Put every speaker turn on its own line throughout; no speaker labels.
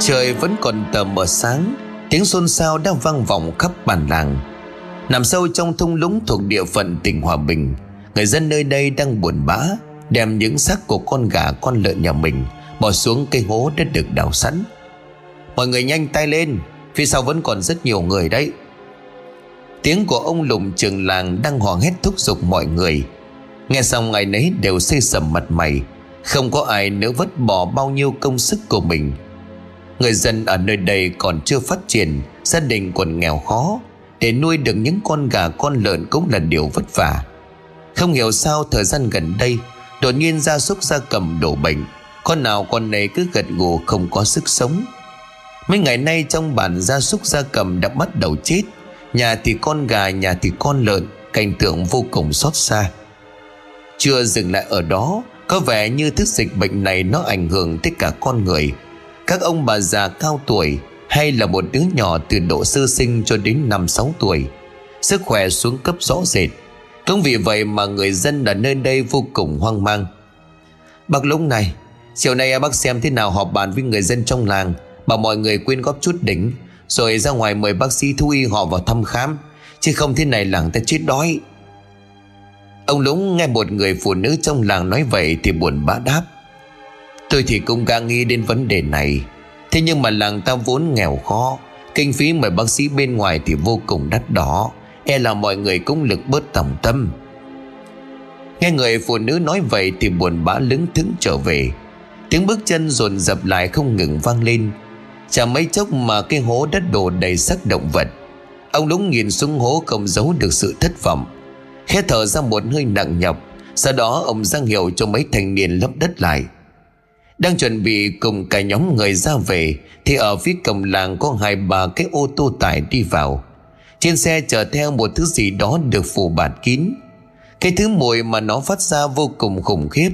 Trời vẫn còn tờ mờ sáng, Tiếng xôn xao đang vang vọng khắp bản làng. Nằm sâu trong thung lũng thuộc địa phận tỉnh Hòa Bình, Người dân nơi đây đang buồn bã, Đem những xác của con gà, con lợn nhà mình, Bỏ xuống cây hố đã được đào sẵn. Mọi người nhanh tay lên, Phía sau vẫn còn rất nhiều người đấy. Tiếng của ông lùng trường làng đang hò hét thúc giục mọi người. Nghe xong ngày nấy đều xây sầm mặt mày, Không có ai nỡ vứt bỏ bao nhiêu công sức của mình. Người dân ở nơi đây còn chưa phát triển, Gia đình còn nghèo khó. Để nuôi được những con gà, con lợn cũng là điều vất vả. Không hiểu sao thời gian gần đây, Đột nhiên gia súc gia cầm đổ bệnh. Con nào con này cứ gật gù không có sức sống. Mấy ngày nay trong bản gia súc gia cầm đã bắt đầu chết. Nhà thì con gà, nhà thì con lợn, Cảnh tượng vô cùng xót xa. Chưa dừng lại ở đó, Có vẻ như thức dịch bệnh này Nó ảnh hưởng tới cả con người. Các ông bà già cao tuổi Hay là một đứa nhỏ từ độ sơ sinh cho đến năm sáu tuổi, Sức khỏe xuống cấp rõ rệt. Cũng vì vậy mà người dân ở nơi đây vô cùng hoang mang. Bác lúc này, Chiều nay bác xem thế nào họp bàn với người dân trong làng, Bảo mọi người quyên góp chút đỉnh, Rồi ra ngoài mời bác sĩ thú y họ vào thăm khám, Chứ không thế này làng ta chết đói. Ông Lũng nghe một người phụ nữ trong làng nói vậy Thì buồn bã đáp. Tôi thì cũng ga nghĩ đến vấn đề này. Thế nhưng mà làng ta vốn nghèo khó, Kinh phí mời bác sĩ bên ngoài thì vô cùng đắt đỏ E là mọi người cũng lực bớt tầm tâm. Nghe người phụ nữ nói vậy thì buồn bã lững thững trở về. Tiếng bước chân dồn dập lại không ngừng vang lên. Chẳng mấy chốc mà cái hố đất đổ đầy xác động vật. Ông Lúng nhìn xuống hố không giấu được sự thất vọng. Khẽ thở ra một hơi nặng nhọc. Sau đó ông giang hiệu cho mấy thanh niên lấp đất lại. Đang chuẩn bị cùng cả nhóm người ra về, Thì ở phía cổng làng có hai ba cái ô tô tải đi vào. Trên xe chở theo một thứ gì đó được phủ bạt kín. Cái thứ mùi mà nó phát ra vô cùng khủng khiếp,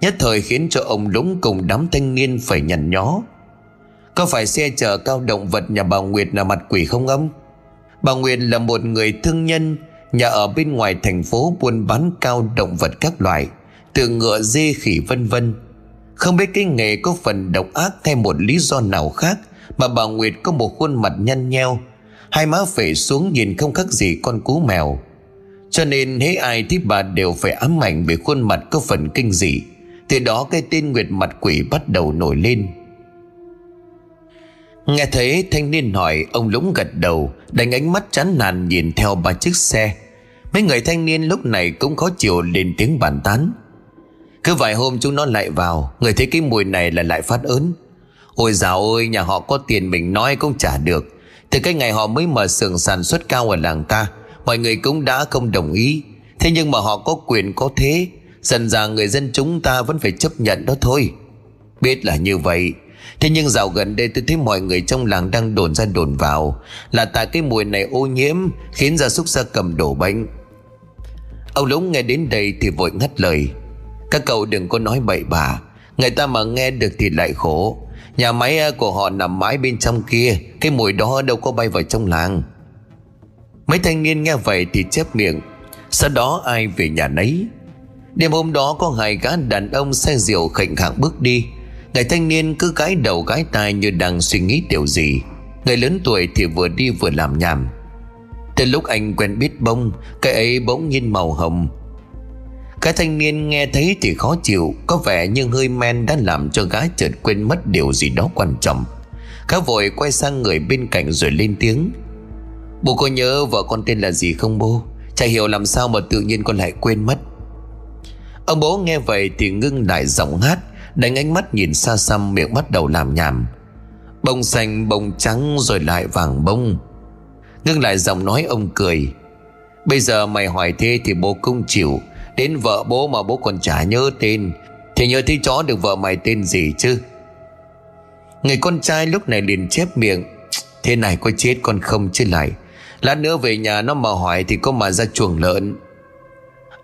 Nhất thời khiến cho ông đúng cùng đám thanh niên phải nhằn nhó. Có phải xe chở cao động vật nhà bà Nguyệt là mặt quỷ không ông? Bà Nguyệt là một người thương nhân, Nhà ở bên ngoài thành phố buôn bán cao động vật các loại, Từ ngựa dê khỉ vân vân. Không biết cái nghề có phần độc ác hay một lý do nào khác, Mà bà Nguyệt có một khuôn mặt nhăn nheo, Hai má phệ xuống nhìn không khác gì con cú mèo. Cho nên hễ ai thấy bà đều phải ám ảnh về khuôn mặt có phần kinh dị. Từ đó cái tên Nguyệt mặt quỷ bắt đầu nổi lên. Nghe thấy thanh niên hỏi, Ông Lũng gật đầu, Đánh ánh mắt chán nản nhìn theo ba chiếc xe. Mấy người thanh niên lúc này cũng khó chịu lên tiếng bàn tán. Cứ vài hôm chúng nó lại vào, Người thấy cái mùi này là lại phát ớn. Ôi dào ơi, nhà họ có tiền mình nói cũng trả được. Từ cái ngày họ mới mở xưởng sản xuất cao ở làng ta, Mọi người cũng đã không đồng ý. Thế nhưng mà họ có quyền có thế, Dần ra người dân chúng ta vẫn phải chấp nhận đó thôi. Biết là như vậy. Thế nhưng dạo gần đây tôi thấy mọi người trong làng đang đồn ra đồn vào, Là tại cái mùi này ô nhiễm, Khiến gia súc gia cầm đổ bệnh Ông Lũng nghe đến đây thì vội ngắt lời. Các cậu đừng có nói bậy bạ. Người ta mà nghe được thì lại khổ. Nhà máy à, của họ nằm mãi bên trong kia. Cái mùi đó đâu có bay vào trong làng. Mấy thanh niên nghe vậy thì chép miệng. Sau đó ai về nhà nấy. Đêm hôm đó có hai gã đàn ông xe rượu khệnh khạng bước đi. Người thanh niên cứ gái đầu gái tai như đang suy nghĩ điều gì. Người lớn tuổi thì vừa đi vừa làm nhảm. Từ lúc anh quen biết bông, Cái ấy bỗng nhiên màu hồng. Cái thanh niên nghe thấy thì khó chịu, Có vẻ như hơi men đã làm cho gái chợt quên mất điều gì đó quan trọng. Khá vội quay sang người bên cạnh rồi lên tiếng. Bố có nhớ vợ con tên là gì không bố? Chả hiểu làm sao mà tự nhiên con lại quên mất. Ông bố nghe vậy thì ngưng lại giọng hát, Đánh ánh mắt nhìn xa xăm miệng bắt đầu làm nhảm. Bông xanh, bông trắng rồi lại vàng bông. Ngưng lại giọng nói ông cười. Bây giờ mày hỏi thế thì bố cũng chịu. Đến vợ bố mà bố còn chả nhớ tên. Thì nhớ thấy chó được vợ mày tên gì chứ? Người con trai lúc này liền chép miệng. Thế này có chết con không chứ lại? Lát nữa về nhà nó mà hỏi Thì có mà ra chuồng lợn.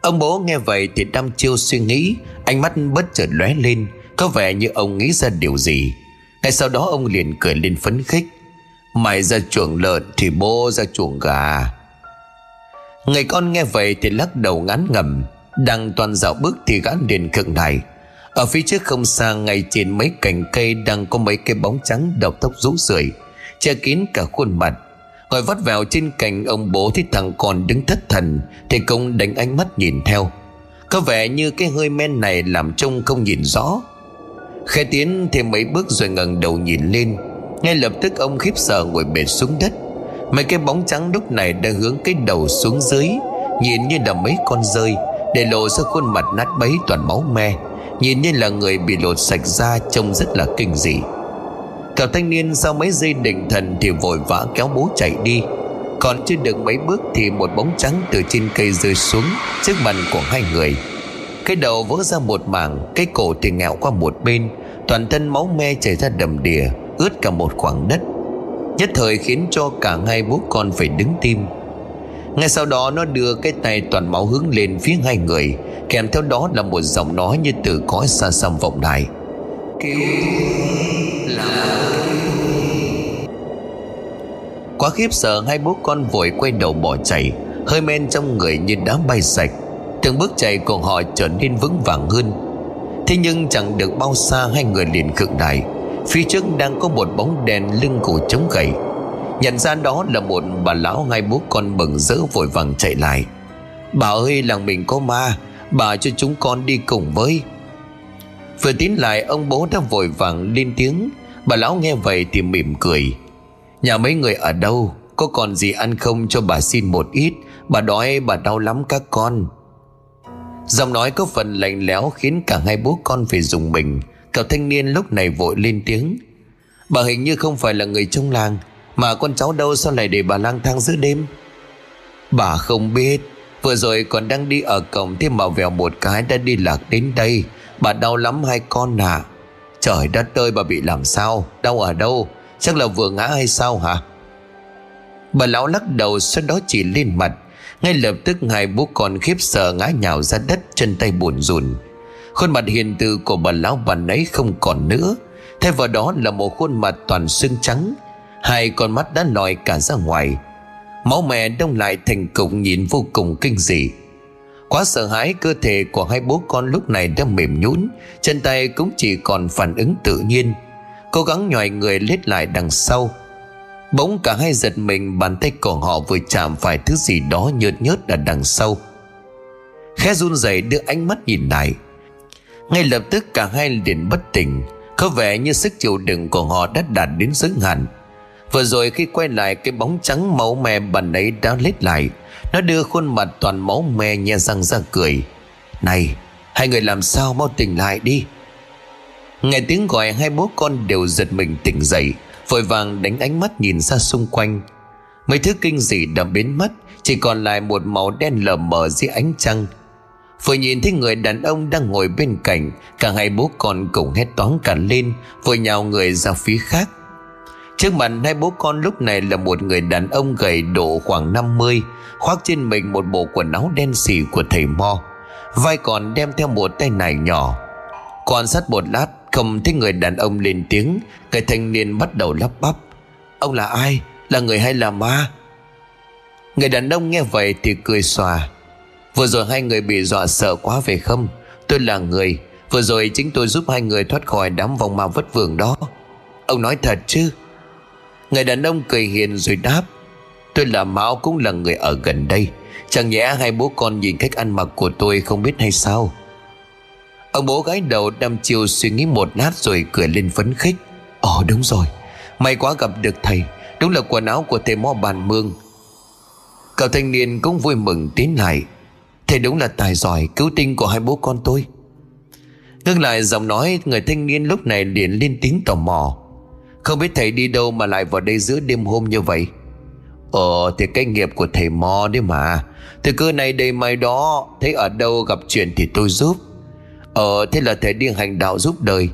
Ông bố nghe vậy thì đăm chiêu suy nghĩ, Ánh mắt bất chợt lóe lên, Có vẻ như ông nghĩ ra điều gì. Ngay sau đó ông liền cười lên phấn khích. Mày ra chuồng lợn Thì bố ra chuồng gà. Người con nghe vậy thì lắc đầu ngán ngầm đang toàn dạo bước thì gã liền khựng lại. Ở phía trước không xa, ngay trên mấy cành cây Đang có mấy cái bóng trắng đầu tóc rũ rượi, Che kín cả khuôn mặt. Ngồi vắt vào trên cành, ông bố thấy thằng còn đứng thất thần, Thì cũng đánh ánh mắt nhìn theo. Có vẻ như cái hơi men này làm trông không nhìn rõ. Khẽ tiến thêm mấy bước rồi ngẩng đầu nhìn lên. Ngay lập tức ông khiếp sợ ngồi bệt xuống đất. Mấy cái bóng trắng lúc này đã hướng cái đầu xuống dưới, Nhìn như là mấy con rơi. Để lộ ra khuôn mặt nát bấy toàn máu me, Nhìn như là người bị lột sạch da Trông rất là kinh dị. Cậu thanh niên sau mấy giây định thần Thì vội vã kéo bố chạy đi. Còn chưa được mấy bước Thì một bóng trắng từ trên cây rơi xuống Trước mặt của hai người. Cái đầu vỡ ra một mảng, Cái cổ thì ngẹo qua một bên, Toàn thân máu me chảy ra đầm đìa, Ướt cả một khoảng đất. Nhất thời khiến cho cả hai bố con phải đứng tim ngay sau đó nó đưa cái tay toàn máu hướng lên phía hai người Kèm theo đó là một giọng nói như từ cõi xa xăm vọng lại Kêu là Quá khiếp sợ hai bố con vội quay đầu bỏ chạy Hơi men trong người như đá bay sạch. Từng bước chạy của họ trở nên vững vàng hơn. Thế nhưng chẳng được bao xa hai người liền khựng lại. Phía trước đang có một bóng đèn lưng cổ chống gậy Nhận ra đó là một bà lão ngay bố con bừng rỡ vội vàng chạy lại. Bà ơi, làng mình có ma, Bà cho chúng con đi cùng với. Vừa tiến lại, ông bố đã vội vàng lên tiếng. Bà lão nghe vậy thì mỉm cười. Nhà mấy người ở đâu? Có còn gì ăn không cho bà xin một ít? Bà đói, bà đau lắm các con. Giọng nói có phần lạnh lẽo Khiến cả hai bố con phải dùng mình. Cậu thanh niên lúc này vội lên tiếng. Bà hình như không phải là người trong làng mà con cháu đâu sao lại để bà lang thang giữa đêm? Bà không biết, Vừa rồi còn đang đi ở cổng Thế mà vèo một cái đã đi lạc đến đây. Bà đau lắm hai con à. Trời đất ơi, bà bị làm sao? Đau ở đâu? Chắc là vừa ngã hay sao hả? Bà lão lắc đầu, sau đó chỉ lên mặt. Ngay lập tức hai bố con khiếp sợ ngã nhào ra đất, Chân tay buồn rùn. Khuôn mặt hiền từ của bà lão bà ấy không còn nữa. Thay vào đó là một khuôn mặt toàn xương trắng. Hai con mắt đã lòi cả ra ngoài. Máu mẹ đông lại thành cục nhìn vô cùng kinh dị. Quá sợ hãi, cơ thể của hai bố con lúc này đã mềm nhũn, Chân tay cũng chỉ còn phản ứng tự nhiên. Cố gắng nhòi người lết lại đằng sau. Bỗng cả hai giật mình, Bàn tay của họ vừa chạm phải thứ gì đó nhợt nhớt ở đằng sau. Khẽ run rẩy đưa ánh mắt nhìn lại. Ngay lập tức cả hai liền bất tỉnh. Có vẻ như sức chịu đựng của họ đã đạt đến giới hạn. Vừa rồi khi quay lại, cái bóng trắng máu me bàn ấy đã lết lại. Nó đưa khuôn mặt toàn máu me nhe răng ra cười. Này, Hai người làm sao mau tỉnh lại đi? Nghe tiếng gọi, hai bố con đều giật mình tỉnh dậy, Vội vàng đánh ánh mắt nhìn ra xung quanh. Mấy thứ kinh dị đã biến mất, Chỉ còn lại một màu đen lờ mờ dưới ánh trăng. Vừa nhìn thấy người đàn ông đang ngồi bên cạnh, Cả hai bố con cùng hét toán cả lên Vội nhào người ra phía khác. Trước mặt hai bố con lúc này là một người đàn ông gầy độ khoảng 50 Khoác trên mình một bộ quần áo đen xì của thầy Mo. Vai còn đem theo một tay nải nhỏ. Quan sát một lát, không thấy người đàn ông lên tiếng Người thanh niên bắt đầu lắp bắp. Ông là ai? Là người hay là ma? Người đàn ông nghe vậy thì cười xòa. Vừa rồi hai người bị dọa sợ quá về không? Tôi là người. Vừa rồi chính tôi giúp hai người thoát khỏi đám vòng ma vất vưởng đó. Ông nói thật chứ? Người đàn ông cười hiền rồi đáp, Tôi là Mão cũng là người ở gần đây. Chẳng nhẽ hai bố con nhìn cách ăn mặc của tôi không biết hay sao? Ông bố gái đầu đăm chiều suy nghĩ một lát rồi cười lên phấn khích Ồ đúng rồi. May quá gặp được thầy. Đúng là quần áo của thầy mò bàn mương. Cậu thanh niên cũng vui mừng tiến lại, Thầy đúng là tài giỏi, cứu tinh của hai bố con tôi. Ngưng lại giọng nói, Người thanh niên lúc này liền lên tiếng tò mò không biết thầy đi đâu mà lại vào đây giữa đêm hôm như vậy. Ờ thì cái nghiệp của thầy mò đấy mà. Thì cơ này đây mai đó, Thấy ở đâu gặp chuyện thì tôi giúp. Ờ thế là thầy đi hành đạo giúp đời.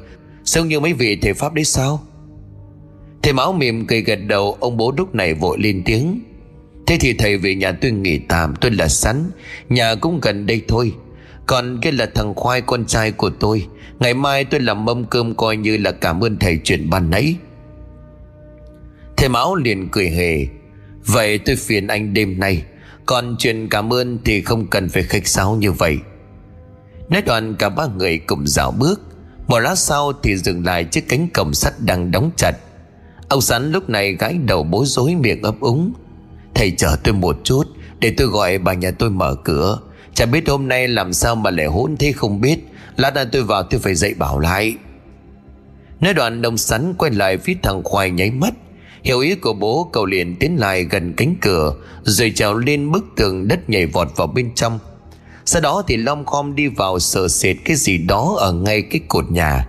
Xong như mấy vị thầy Pháp đấy sao? Thầy máu mỉm cười gật đầu, Ông bố lúc này vội lên tiếng. Thế thì thầy về nhà tôi nghỉ tạm, Tôi là sắn Nhà cũng gần đây thôi. Còn cái là thằng khoai con trai của tôi. Ngày mai tôi làm mâm cơm coi như là cảm ơn thầy chuyện ban nãy. Thầy Mão liền cười hề. Vậy tôi phiền anh đêm nay, Còn chuyện cảm ơn thì không cần phải khách sáo như vậy. Nói đoạn cả ba người cùng dạo bước Một lát sau thì dừng lại chiếc cánh cổng sắt đang đóng chặt. Ông Sắn lúc này gãi đầu bối rối miệng ấp úng. Thầy chờ tôi một chút, Để tôi gọi bà nhà tôi mở cửa. Chả biết hôm nay làm sao mà lại hỗn thế không biết. Lát nữa tôi vào tôi phải dậy bảo lại. Nói đoạn đồng sắn quay lại phía thằng khoai nháy mắt. Hiểu ý của bố, cậu liền tiến lại gần cánh cửa, Rồi trèo lên bức tường đất nhảy vọt vào bên trong. Sau đó thì Long khom đi vào sờ sệt cái gì đó ở ngay cái cột nhà.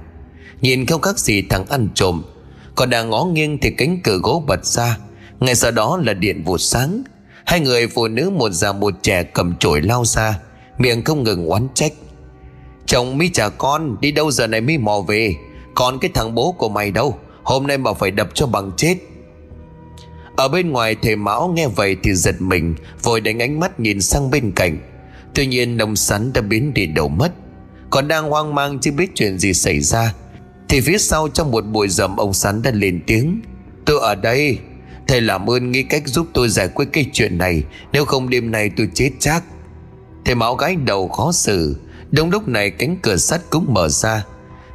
Nhìn không khác gì thằng ăn trộm. Còn đang ngó nghiêng thì cánh cửa gỗ bật ra. Ngay sau đó là điện vụt sáng. Hai người phụ nữ, một già, một trẻ cầm chổi lao ra, Miệng không ngừng oán trách. Chồng mi trả con, Đi đâu giờ này mi mò về? Còn cái thằng bố của mày đâu? Hôm nay mà phải đập cho bằng chết. Ở bên ngoài thầy Mão nghe vậy thì giật mình, Vội đánh ánh mắt nhìn sang bên cạnh. Tuy nhiên ông sắn đã biến đi đầu mất. Còn đang hoang mang chưa biết chuyện gì xảy ra, Thì phía sau trong một buổi rầm ông sắn đã lên tiếng. Tôi ở đây, Thầy làm ơn nghĩ cách giúp tôi giải quyết cái chuyện này, Nếu không đêm nay tôi chết chắc. Thầy mão gái đầu khó xử, Đúng lúc này cánh cửa sắt cũng mở ra.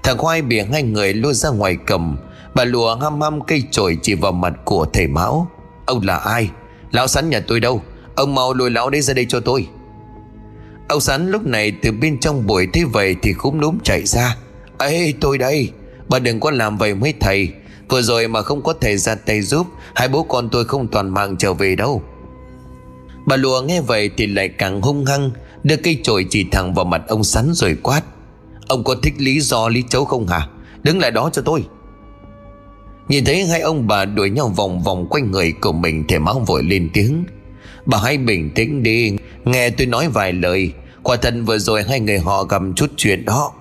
Thằng khoai bị hai người lôi ra ngoài cầm Bà lùa hăm hăm cây chổi chỉ vào mặt của thầy Mão. Ông là ai? Lão sắn nhà tôi đâu? Ông mau lôi lão đấy ra đây cho tôi. Ông sắn lúc này từ bên trong buổi thế vậy Thì khúm núm chạy ra. Ê, tôi đây. Bà đừng có làm vậy mấy thầy. Vừa rồi mà không có thầy ra tay giúp, Hai bố con tôi không toàn mạng trở về đâu. Bà lùa nghe vậy thì lại càng hung hăng, Đưa cây chổi chỉ thẳng vào mặt ông sắn rồi quát. Ông có thích lý do lý chấu không hả? Đứng lại đó cho tôi. Nhìn thấy hai ông bà đuổi nhau vòng vòng quanh người của mình Thì máu vội lên tiếng. Bà hãy bình tĩnh đi, Nghe tôi nói vài lời. Quả thật vừa rồi hai người họ gặp chút chuyện đó.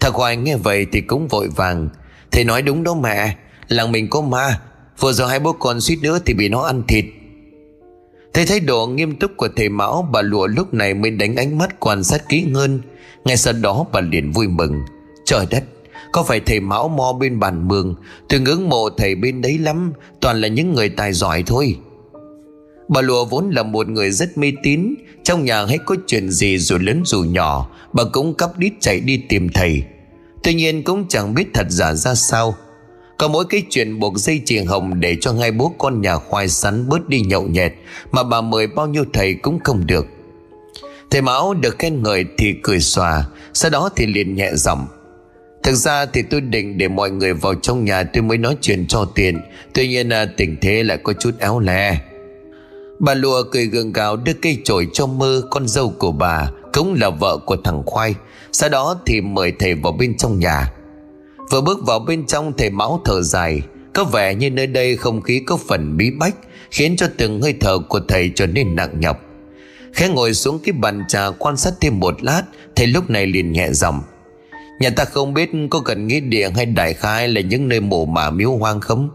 Thằng Hoài nghe vậy thì cũng vội vàng. Thầy nói đúng đó mẹ, Làng mình có ma. Vừa rồi hai bố con suýt nữa thì bị nó ăn thịt. Thấy thái độ nghiêm túc của thầy Mão, Bà lụa lúc này mới đánh ánh mắt quan sát kỹ hơn. Ngay sau đó bà liền vui mừng. Trời đất có phải thầy Mão mo bên bàn mường? Tôi ngưỡng mộ thầy bên đấy lắm, Toàn là những người tài giỏi thôi. Bà lụa vốn là một người rất mê tín, Trong nhà hay có chuyện gì dù lớn dù nhỏ, Bà cũng cắp đít chạy đi tìm thầy. Tuy nhiên cũng chẳng biết thật giả ra sao. Có mỗi cái chuyện buộc dây chuyền hồng Để cho hai bố con nhà khoai sắn bớt đi nhậu nhẹt, Mà bà mời bao nhiêu thầy cũng không được. Thầy Mão được khen ngợi thì cười xòa, Sau đó thì liền nhẹ giọng Thực ra thì tôi định để mọi người vào trong nhà tôi mới nói chuyện cho tiền Tuy nhiên là tình thế lại có chút éo le. Bà lùa cười gượng gạo đưa cây chổi cho mơ con dâu của bà, Cũng là vợ của thằng Khoai. Sau đó thì mời thầy vào bên trong nhà. Vừa bước vào bên trong, thầy máu thở dài. Có vẻ như nơi đây không khí có phần bí bách, Khiến cho từng hơi thở của thầy trở nên nặng nhọc. Khẽ ngồi xuống cái bàn trà quan sát thêm một lát, Thầy lúc này liền nhẹ giọng. Nhà ta không biết có cần nghĩa địa hay đại khai là những nơi mồ mả miếu hoang không?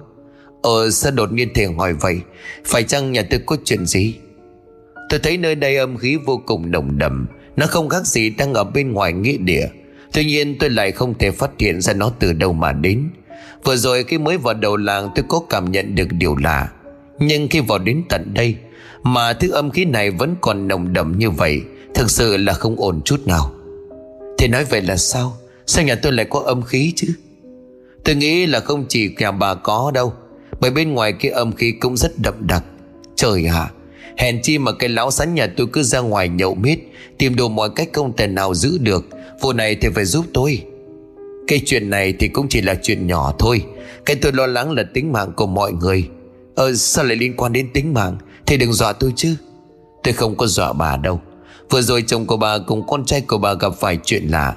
Ờ sao đột nhiên thầy hỏi vậy? Phải chăng nhà tôi có chuyện gì? Tôi thấy nơi đây âm khí vô cùng nồng đậm, Nó không khác gì đang ở bên ngoài nghĩa địa. Tuy nhiên tôi lại không thể phát hiện ra nó từ đâu mà đến. Vừa rồi khi mới vào đầu làng tôi có cảm nhận được điều lạ. Nhưng khi vào đến tận đây, Mà thứ âm khí này vẫn còn nồng đậm như vậy, Thực sự là không ổn chút nào. Thì nói vậy là sao? Sao nhà tôi lại có âm khí chứ? Tôi nghĩ là không chỉ nhà bà có đâu bởi bên ngoài kia âm khí cũng rất đậm đặc. Trời ạ à, Hèn chi mà cái lão sắn nhà tôi cứ ra ngoài nhậu mít Tìm đồ mọi cách không thể nào giữ được. Vụ này thì phải giúp tôi. Cái chuyện này thì cũng chỉ là chuyện nhỏ thôi. Cái tôi lo lắng là tính mạng của mọi người. Ờ sao lại liên quan đến tính mạng? Thì đừng dọa tôi chứ. Tôi không có dọa bà đâu. Vừa rồi chồng của bà cùng con trai của bà gặp phải chuyện lạ.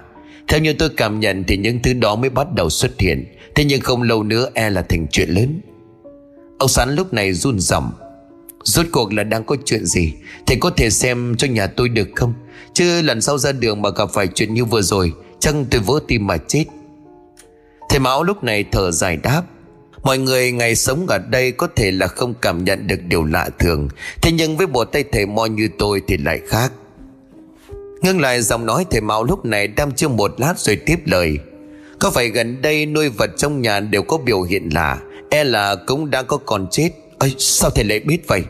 Theo như tôi cảm nhận thì những thứ đó mới bắt đầu xuất hiện. Thế nhưng không lâu nữa e là thành chuyện lớn. Ông Sán lúc này run rẩy Rốt cuộc là đang có chuyện gì? Thầy có thể xem cho nhà tôi được không? Chứ lần sau ra đường mà gặp phải chuyện như vừa rồi, Chăng tôi vỡ tim mà chết? Thầy Mão lúc này thở dài đáp. Mọi người ngày sống ở đây có thể là không cảm nhận được điều lạ thường. Thế nhưng với bộ tay thầy mo như tôi thì lại khác. Ngưng lại giọng nói thầy Mão lúc này đang chưa một lát rồi tiếp lời. Có phải gần đây nuôi vật trong nhà đều có biểu hiện lạ E là cũng đã có còn chết? Ây, sao thầy lại biết vậy?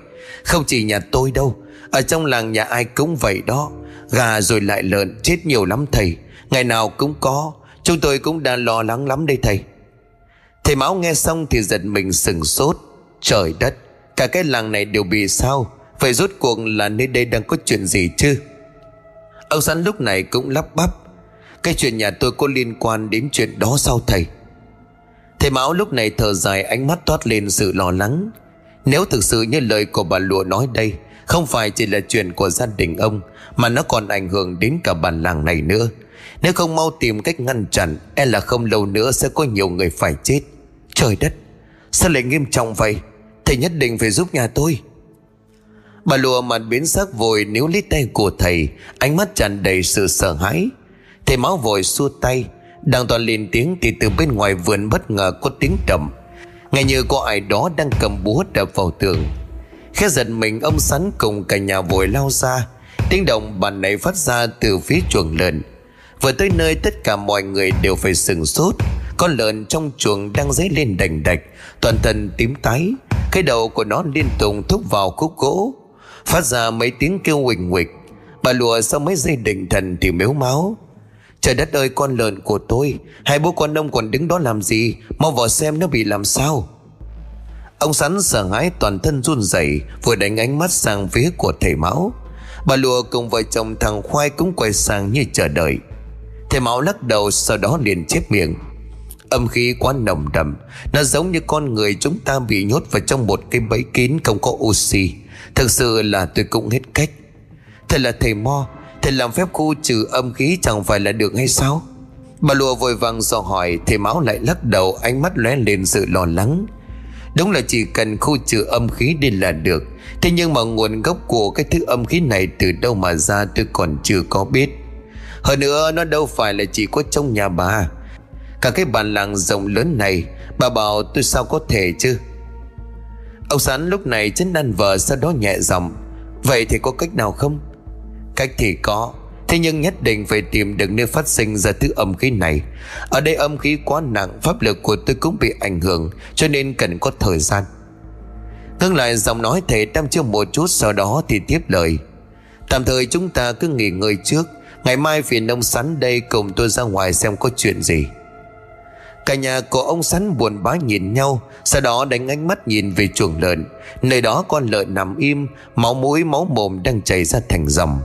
Không chỉ nhà tôi đâu, Ở trong làng nhà ai cũng vậy đó. Gà rồi lại lợn, chết nhiều lắm thầy. Ngày nào cũng có, Chúng tôi cũng đang lo lắng lắm đây thầy. Thầy Mão nghe xong thì giật mình sừng sốt. Trời đất, Cả cái làng này đều bị sao? Vậy rốt cuộc là nơi đây đang có chuyện gì chứ? Ông Sắn lúc này cũng lắp bắp. Cái chuyện nhà tôi có liên quan đến chuyện đó sao thầy? Thầy Mão lúc này thở dài ánh mắt toát lên sự lo lắng. Nếu thực sự như lời của bà Lụa nói đây, Không phải chỉ là chuyện của gia đình ông, Mà nó còn ảnh hưởng đến cả bản làng này nữa. Nếu không mau tìm cách ngăn chặn E là không lâu nữa sẽ có nhiều người phải chết. Trời đất, Sao lại nghiêm trọng vậy? Thầy nhất định phải giúp nhà tôi. Bà lùa mặt biến sắc vội níu lấy tay của thầy. Ánh mắt tràn đầy sự sợ hãi. Thầy máu vội xua tay. Đang toàn lên tiếng thì từ bên ngoài vườn bất ngờ có tiếng trầm. Nghe như có ai đó đang cầm búa đập vào tường. Khẽ giật mình ông sắn cùng cả nhà vội lao ra. Tiếng động bàn này phát ra từ phía chuồng lợn. Vừa tới nơi tất cả mọi người đều phải sừng sốt. Con lợn trong chuồng đang dấy lên đành đạch, Toàn thân tím tái. Cái đầu của nó liên tục thúc vào khúc gỗ. Phát ra mấy tiếng kêu huỳnh huỳnh Bà lùa sau mấy giây định thần thì mếu máu. Trời đất ơi, con lợn của tôi, Hai bố con ông còn đứng đó làm gì? Mau vào xem nó bị làm sao. Ông sắn sợ hãi, toàn thân run rẩy, Vừa đánh ánh mắt sang phía của thầy máu. Bà lùa cùng vợ chồng thằng khoai cũng quay sang như chờ đợi. Thầy máu lắc đầu, sau đó liền chép miệng. Âm khí quá nồng đậm. Nó giống như con người chúng ta bị nhốt vào trong một cái bẫy kín không có oxy. Thực sự là tôi cũng hết cách. Thật là thầy Mo, Thầy làm phép khu trừ âm khí chẳng phải là được hay sao? Bà lùa vội vàng dò hỏi, Thầy máu lại lắc đầu, Ánh mắt lóe lên sự lo lắng. Đúng là chỉ cần khu trừ âm khí đi là được. Thế nhưng mà nguồn gốc của cái thứ âm khí này Từ đâu mà ra tôi còn chưa có biết. Hơn nữa, nó đâu phải là chỉ có trong nhà bà. Cả cái bàn làng rộng lớn này, Bà bảo tôi sao có thể chứ? Ông Sán lúc này chấn ăn vợ Sau đó nhẹ giọng, Vậy thì có cách nào không? Cách thì có, Thế nhưng nhất định phải tìm được nơi phát sinh ra thứ âm khí này. Ở đây âm khí quá nặng, Pháp lực của tôi cũng bị ảnh hưởng, Cho nên cần có thời gian. Ngưng lại giọng nói thầy tam chưa một chút, Sau đó thì tiếp lời. Tạm thời chúng ta cứ nghỉ ngơi trước, Ngày mai phiền ông sắn đây cùng tôi ra ngoài xem có chuyện gì. Cả nhà của ông sắn buồn bã nhìn nhau, Sau đó đánh ánh mắt nhìn về chuồng lợn. Nơi đó con lợn nằm im, Máu mũi, máu mồm đang chảy ra thành dòng.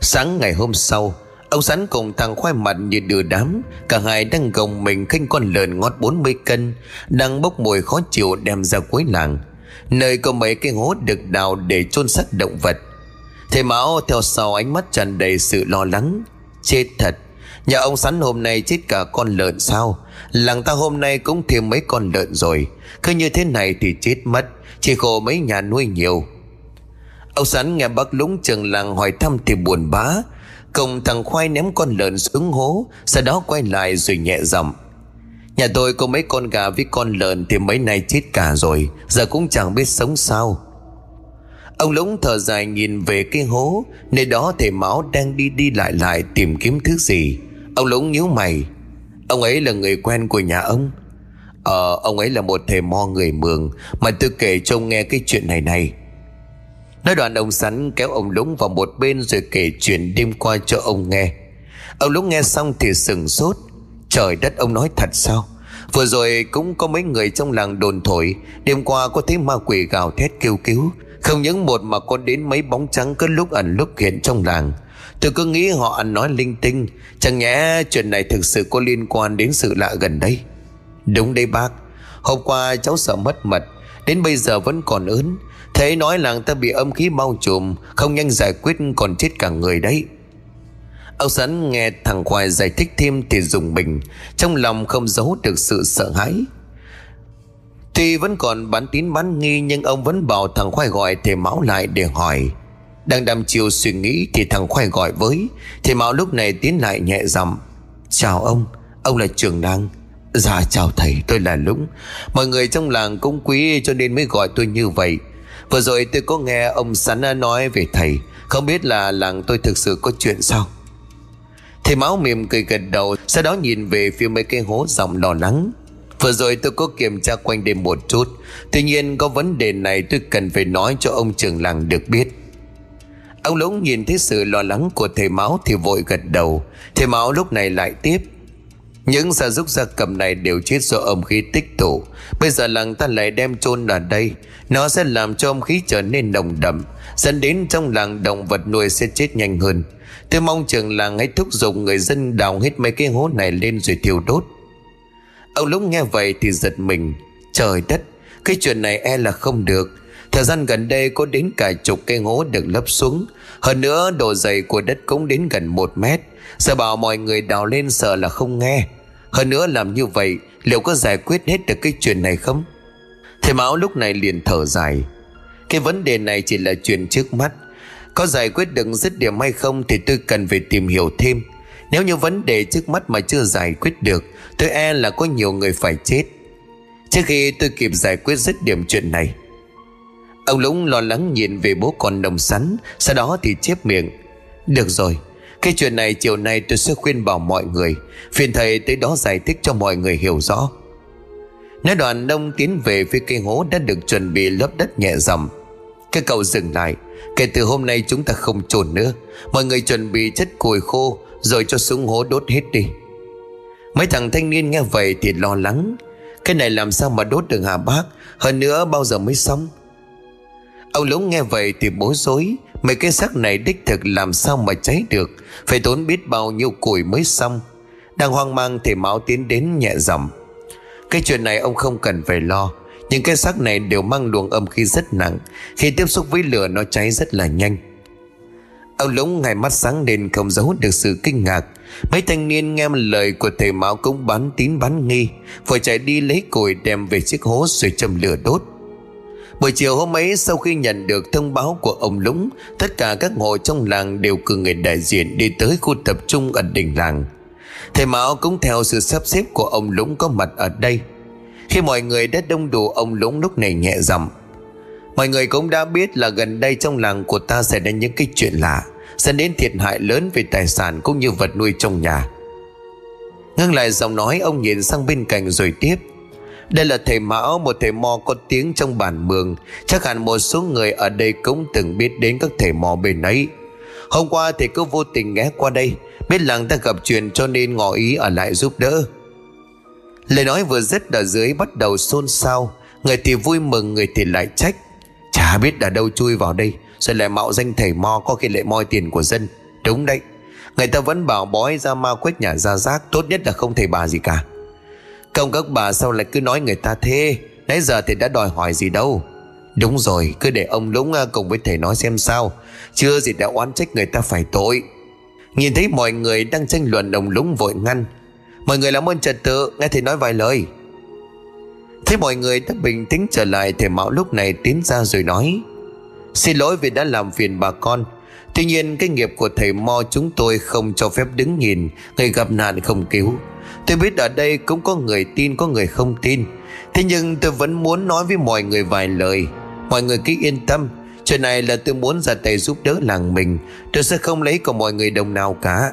Sáng ngày hôm sau, Ông sắn cùng thằng khoai mặt như đưa đám. Cả hai đang gồng mình khinh con lợn ngót 40 cân, Đang bốc mùi khó chịu đem ra cuối làng. Nơi có mấy cái hố được đào để chôn xác động vật. Thầy Mão theo sau ánh mắt tràn đầy sự lo lắng. Chết thật. Nhà ông sắn hôm nay chết cả con lợn sao? Làng ta hôm nay cũng thêm mấy con lợn rồi. Cứ như thế này thì chết mất, Chỉ khổ mấy nhà nuôi nhiều. Ông sắn nghe bác lúng trường làng hỏi thăm thì buồn bã. Cùng thằng khoai ném con lợn xuống hố, Sau đó quay lại rồi nhẹ giọng. Nhà tôi có mấy con gà với con lợn Thì mấy nay chết cả rồi, Giờ cũng chẳng biết sống sao. Ông lúng thở dài nhìn về cái hố, Nơi đó thầy máu đang đi đi lại lại Tìm kiếm thứ gì. Ông lúng nhíu mày. Ông ấy là người quen của nhà ông. Ờ ông ấy là một thầy mo người mường, Mà tôi kể cho ông nghe cái chuyện này này. Nói đoạn ông sắn kéo ông lúng vào một bên Rồi kể chuyện đêm qua cho ông nghe. Ông lúng nghe xong thì sừng sốt. Trời đất, ông nói thật sao? Vừa rồi cũng có mấy người trong làng đồn thổi, Đêm qua có thấy ma quỷ gào thét kêu cứu. Không những một mà còn đến mấy bóng trắng Cứ lúc ẩn lúc hiện trong làng. Tôi cứ nghĩ họ ăn nói linh tinh. Chẳng nhẽ chuyện này thực sự có liên quan đến sự lạ gần đây? Đúng đấy, bác. Hôm qua cháu sợ mất mật, Đến bây giờ vẫn còn ớn. Thế nói làng ta bị âm khí bao trùm, Không nhanh giải quyết còn chết cả người đấy. Ông sẵn nghe thằng Khoai giải thích thêm thì dùng mình, Trong lòng không giấu được sự sợ hãi. Tuy vẫn còn bán tín bán nghi, Nhưng ông vẫn bảo thằng Khoai gọi thầy Mão lại để hỏi. Đang đăm chiều suy nghĩ Thì thằng Khoai gọi với. Thì Mão lúc này tiến lại nhẹ giọng, Chào ông Ông là trưởng đang Dạ chào thầy, tôi là Lũng. Mọi người trong làng cũng quý cho nên mới gọi tôi như vậy. Vừa rồi tôi có nghe ông Sắn nói về thầy. Không biết là làng tôi thực sự có chuyện sao? Thầy máu mềm cười gật đầu, Sau đó nhìn về phía mấy cây hố giọng lo lắng. Vừa rồi tôi có kiểm tra quanh đêm một chút. Tuy nhiên có vấn đề này tôi cần phải nói cho ông trưởng làng được biết. Ông Lũng nhìn thấy sự lo lắng của thầy Máu thì vội gật đầu. Thầy Máu lúc này lại tiếp, Những gia súc gia cầm này đều chết do âm khí tích tụ. Bây giờ làng ta lại đem chôn ở đây. Nó sẽ làm cho âm khí trở nên nồng đậm. Dẫn đến trong làng động vật nuôi sẽ chết nhanh hơn. Tôi mong trường làng hãy thúc giục người dân đào hết mấy cái hố này lên rồi thiêu đốt. Ông Lũng nghe vậy thì giật mình. Trời đất, Cái chuyện này e là không được. Thời gian gần đây có đến cả chục cây ngố được lấp xuống. Hơn nữa, độ dày của đất cũng đến gần một mét. Sợ bảo mọi người đào lên sợ là không nghe. Hơn nữa làm như vậy, Liệu có giải quyết hết được cái chuyện này không? Thầy Mão lúc này liền thở dài. Cái vấn đề này chỉ là chuyện trước mắt. Có giải quyết được dứt điểm hay không Thì tôi cần phải tìm hiểu thêm. Nếu như vấn đề trước mắt mà chưa giải quyết được, Tôi e là có nhiều người phải chết. Trước khi tôi kịp giải quyết dứt điểm chuyện này Ông Lũng lo lắng nhìn về bố con đồng sắn, Sau đó thì chép miệng. Được rồi, Cái chuyện này chiều nay tôi sẽ khuyên bảo mọi người. Phiền thầy tới đó giải thích cho mọi người hiểu rõ. Nói đoàn đông tiến về phía cây hố đã được chuẩn bị lớp đất nhẹ dầm. Cái cậu dừng lại, Kể từ hôm nay chúng ta không trồn nữa. Mọi người chuẩn bị chất củi khô, Rồi cho xuống hố đốt hết đi. Mấy thằng thanh niên nghe vậy thì lo lắng. Cái này làm sao mà đốt được hả bác? Hơn nữa bao giờ mới xong? Ông Lũng nghe vậy thì bối rối. Mấy cái xác này đích thực làm sao mà cháy được? Phải tốn biết bao nhiêu củi mới xong? Đang hoang mang thì máu tiến đến nhẹ giọng Cái chuyện này ông không cần phải lo. Những cái xác này đều mang luồng âm khí rất nặng. Khi tiếp xúc với lửa, nó cháy rất là nhanh. Ông Lũng ngày mắt sáng lên, không giấu được sự kinh ngạc. Mấy thanh niên nghe lời của thầy Mão cũng bán tín bán nghi. Phải chạy đi lấy củi đem về chiếc hố rồi châm lửa đốt. Buổi chiều hôm ấy, sau khi nhận được thông báo của ông Lũng, Tất cả các hộ trong làng đều cử người đại diện đi tới khu tập trung ở đỉnh làng. Thầy Mão cũng theo sự sắp xếp của ông Lũng có mặt ở đây. Khi mọi người đã đông đủ, ông Lũng lúc này nhẹ giọng. Mọi người cũng đã biết là gần đây trong làng của ta xảy ra những cái chuyện lạ, Dẫn đến thiệt hại lớn về tài sản cũng như vật nuôi trong nhà. Ngưng lại giọng nói, ông nhìn sang bên cạnh rồi tiếp đây là thầy Mão, một thầy mò có tiếng trong bản mường. Chắc hẳn một số người ở đây cũng từng biết đến các thầy mò bên ấy. Hôm qua thầy cứ vô tình ghé qua đây, Biết làng ta gặp chuyện cho nên ngỏ ý ở lại giúp đỡ. Lời nói vừa dứt ở dưới bắt đầu xôn xao. Người thì vui mừng, người thì lại trách. Chả biết đã đâu chui vào đây, Rồi lại mạo danh thầy mo có khi lại moi tiền của dân. Đúng đấy, Người ta vẫn bảo bói ra ma quét nhà ra rác, Tốt nhất là không thầy bà gì cả không, các bà sao lại cứ nói người ta thế? Nãy giờ thì đã đòi hỏi gì đâu. Đúng rồi, cứ để ông Lũng à, cùng với thầy nói xem sao. Chưa gì đã oán trách người ta phải tội. Nhìn thấy mọi người đang tranh luận, ông Lũng vội ngăn. Mọi người làm ơn trật tự, Nghe thầy nói vài lời. Thấy mọi người đã bình tĩnh trở lại Thầy Mão lúc này tiến ra rồi nói, Xin lỗi vì đã làm phiền bà con. Tuy nhiên, cái nghiệp của thầy Mo chúng tôi không cho phép đứng nhìn, Người gặp nạn không cứu. Tôi biết ở đây cũng có người tin, có người không tin. Thế nhưng tôi vẫn muốn nói với mọi người vài lời. Mọi người cứ yên tâm. Chuyện này là tôi muốn ra tay giúp đỡ làng mình. Tôi sẽ không lấy của mọi người đồng nào cả.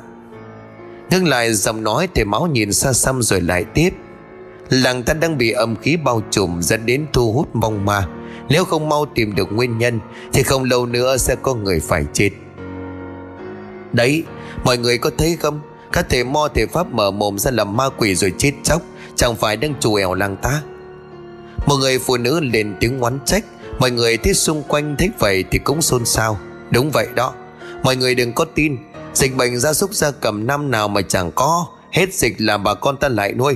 Ngưng lại giọng nói thì máu nhìn xa xăm rồi lại tiếp. Làng ta đang bị âm khí bao trùm, dẫn đến thu hút mong ma. Nếu không mau tìm được nguyên nhân, Thì không lâu nữa sẽ có người phải chết. Đấy, Mọi người có thấy không? Các thể mo thể pháp mở mồm ra làm ma quỷ rồi chết chóc, Chẳng phải đang trù ẻo lang ta. Một người phụ nữ lên tiếng oán trách, Mọi người thấy xung quanh thấy vậy thì cũng xôn xao. Đúng vậy đó, Mọi người đừng có tin, Dịch bệnh gia súc gia cầm năm nào mà chẳng có, Hết dịch là bà con ta lại nuôi.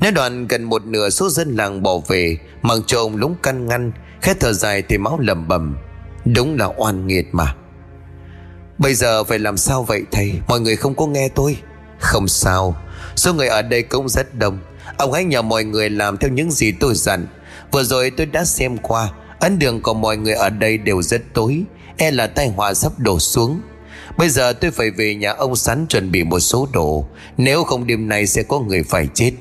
Nói đoạn gần một nửa số dân làng bỏ về Mặc cho ông lúng căn ngăn Khét thở dài thì máu lầm bầm. Đúng là oan nghiệt mà. Bây giờ phải làm sao vậy, thầy? Mọi người không có nghe tôi. Không sao. Số người ở đây cũng rất đông. Ông hãy nhờ mọi người làm theo những gì tôi dặn. Vừa rồi tôi đã xem qua, Ấn đường của mọi người ở đây đều rất tối. E là tai họa sắp đổ xuống. Bây giờ tôi phải về nhà ông Sắn chuẩn bị một số đồ. Nếu không đêm nay sẽ có người phải chết.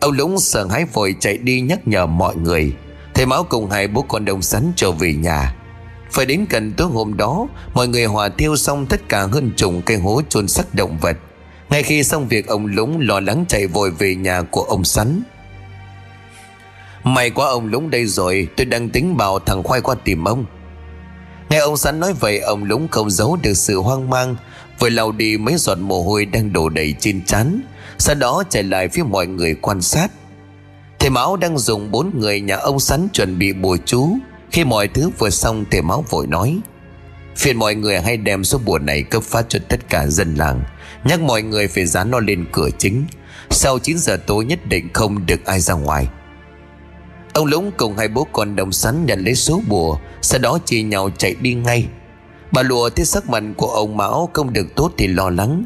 Ông Lũng sợ hãi vội chạy đi nhắc nhở mọi người. Thầy Máu cùng hai bố con đồng Sắn trở về nhà phải đến gần tối hôm đó, Mọi người hòa thiêu xong tất cả hơn chục cây hố chôn xác động vật. Ngay khi xong việc, ông Lũng lo lắng chạy vội về nhà của ông Sắn. May quá ông Lũng đây rồi, Tôi đang tính bảo thằng Khoai qua tìm ông. Nghe ông Sắn nói vậy, Ông Lũng không giấu được sự hoang mang, Vừa lau đi mấy giọt mồ hôi đang đổ đầy trên trán, Sau đó chạy lại phía mọi người quan sát. Thầy Mão đang dùng bốn người nhà ông sắn chuẩn bị bùa chú. Khi mọi thứ vừa xong thì Mão vội nói, Phiền mọi người hãy đem số bùa này cấp phát cho tất cả dân làng. Nhắc mọi người phải dán nó lên cửa chính. Sau 9 giờ tối nhất định không được ai ra ngoài. Ông Lũng cùng hai bố con đồng sắn nhận lấy số bùa, Sau đó chia nhau chạy đi ngay. Bà lùa thấy sắc mặt của ông Mão không được tốt thì lo lắng.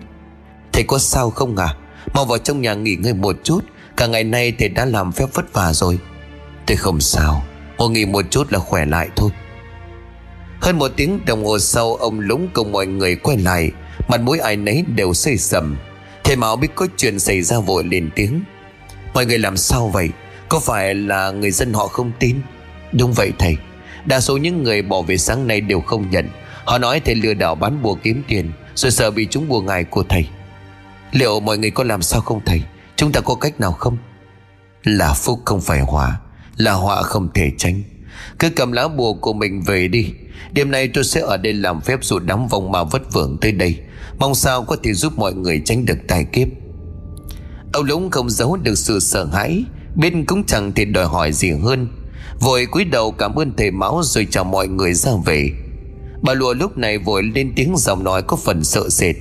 Thầy có sao không à? Mau vào trong nhà nghỉ ngơi một chút. Cả ngày nay thầy đã làm phép vất vả rồi. Tôi không sao. Ngồi nghỉ một chút là khỏe lại thôi. Hơn một tiếng đồng hồ sau, Ông lúng cùng mọi người quay lại. Mặt mũi ai nấy đều xây sầm. Thầy Mão biết có chuyện xảy ra vội lên tiếng. Mọi người làm sao vậy? Có phải là người dân họ không tin? Đúng vậy thầy. Đa số những người bỏ về sáng nay đều không nhận. Họ nói thầy lừa đảo bán bùa kiếm tiền, Rồi sợ bị chúng bùa ngài của thầy. Liệu mọi người có làm sao không thầy? Chúng ta có cách nào không? Là phúc không phải hòa. Là họa không thể tránh. Cứ cầm lá bùa của mình về đi. Đêm nay tôi sẽ ở đây làm phép dụ đám vòng mà vất vưởng tới đây. Mong sao có thể giúp mọi người tránh được tai kiếp. Ông Lũng không giấu được sự sợ hãi, Bên cũng chẳng thể đòi hỏi gì hơn. Vội cúi đầu cảm ơn thầy máu Rồi chào mọi người ra về. Bà lùa lúc này vội lên tiếng giọng nói có phần sợ sệt.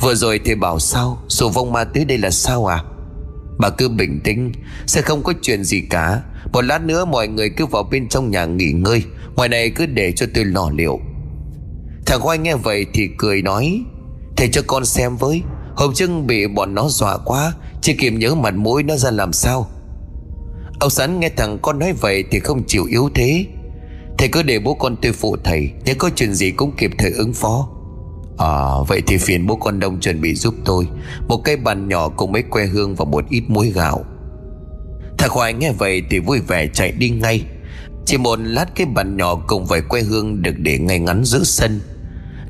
Vừa rồi thầy bảo sao? Sổ vong ma tới đây là sao à? Bà cứ bình tĩnh, Sẽ không có chuyện gì cả. Một lát nữa mọi người cứ vào bên trong nhà nghỉ ngơi. Ngoài này cứ để cho tôi lo liệu. Thằng Khoai nghe vậy thì cười nói, Thầy cho con xem với. Hôm trước bị bọn nó dọa quá Chỉ kịp nhớ mặt mũi nó ra làm sao. Ông Sắn nghe thằng con nói vậy Thì không chịu yếu thế. Thầy cứ để bố con tôi phụ thầy Nếu có chuyện gì cũng kịp thời ứng phó. À vậy thì phiền bố con đông chuẩn bị giúp tôi. Một cây bàn nhỏ cùng mấy que hương và một ít muối gạo. Thằng Khoai nghe vậy thì vui vẻ chạy đi ngay. Chỉ một lát cái bàn nhỏ cùng vài quê hương được để ngay ngắn giữa sân.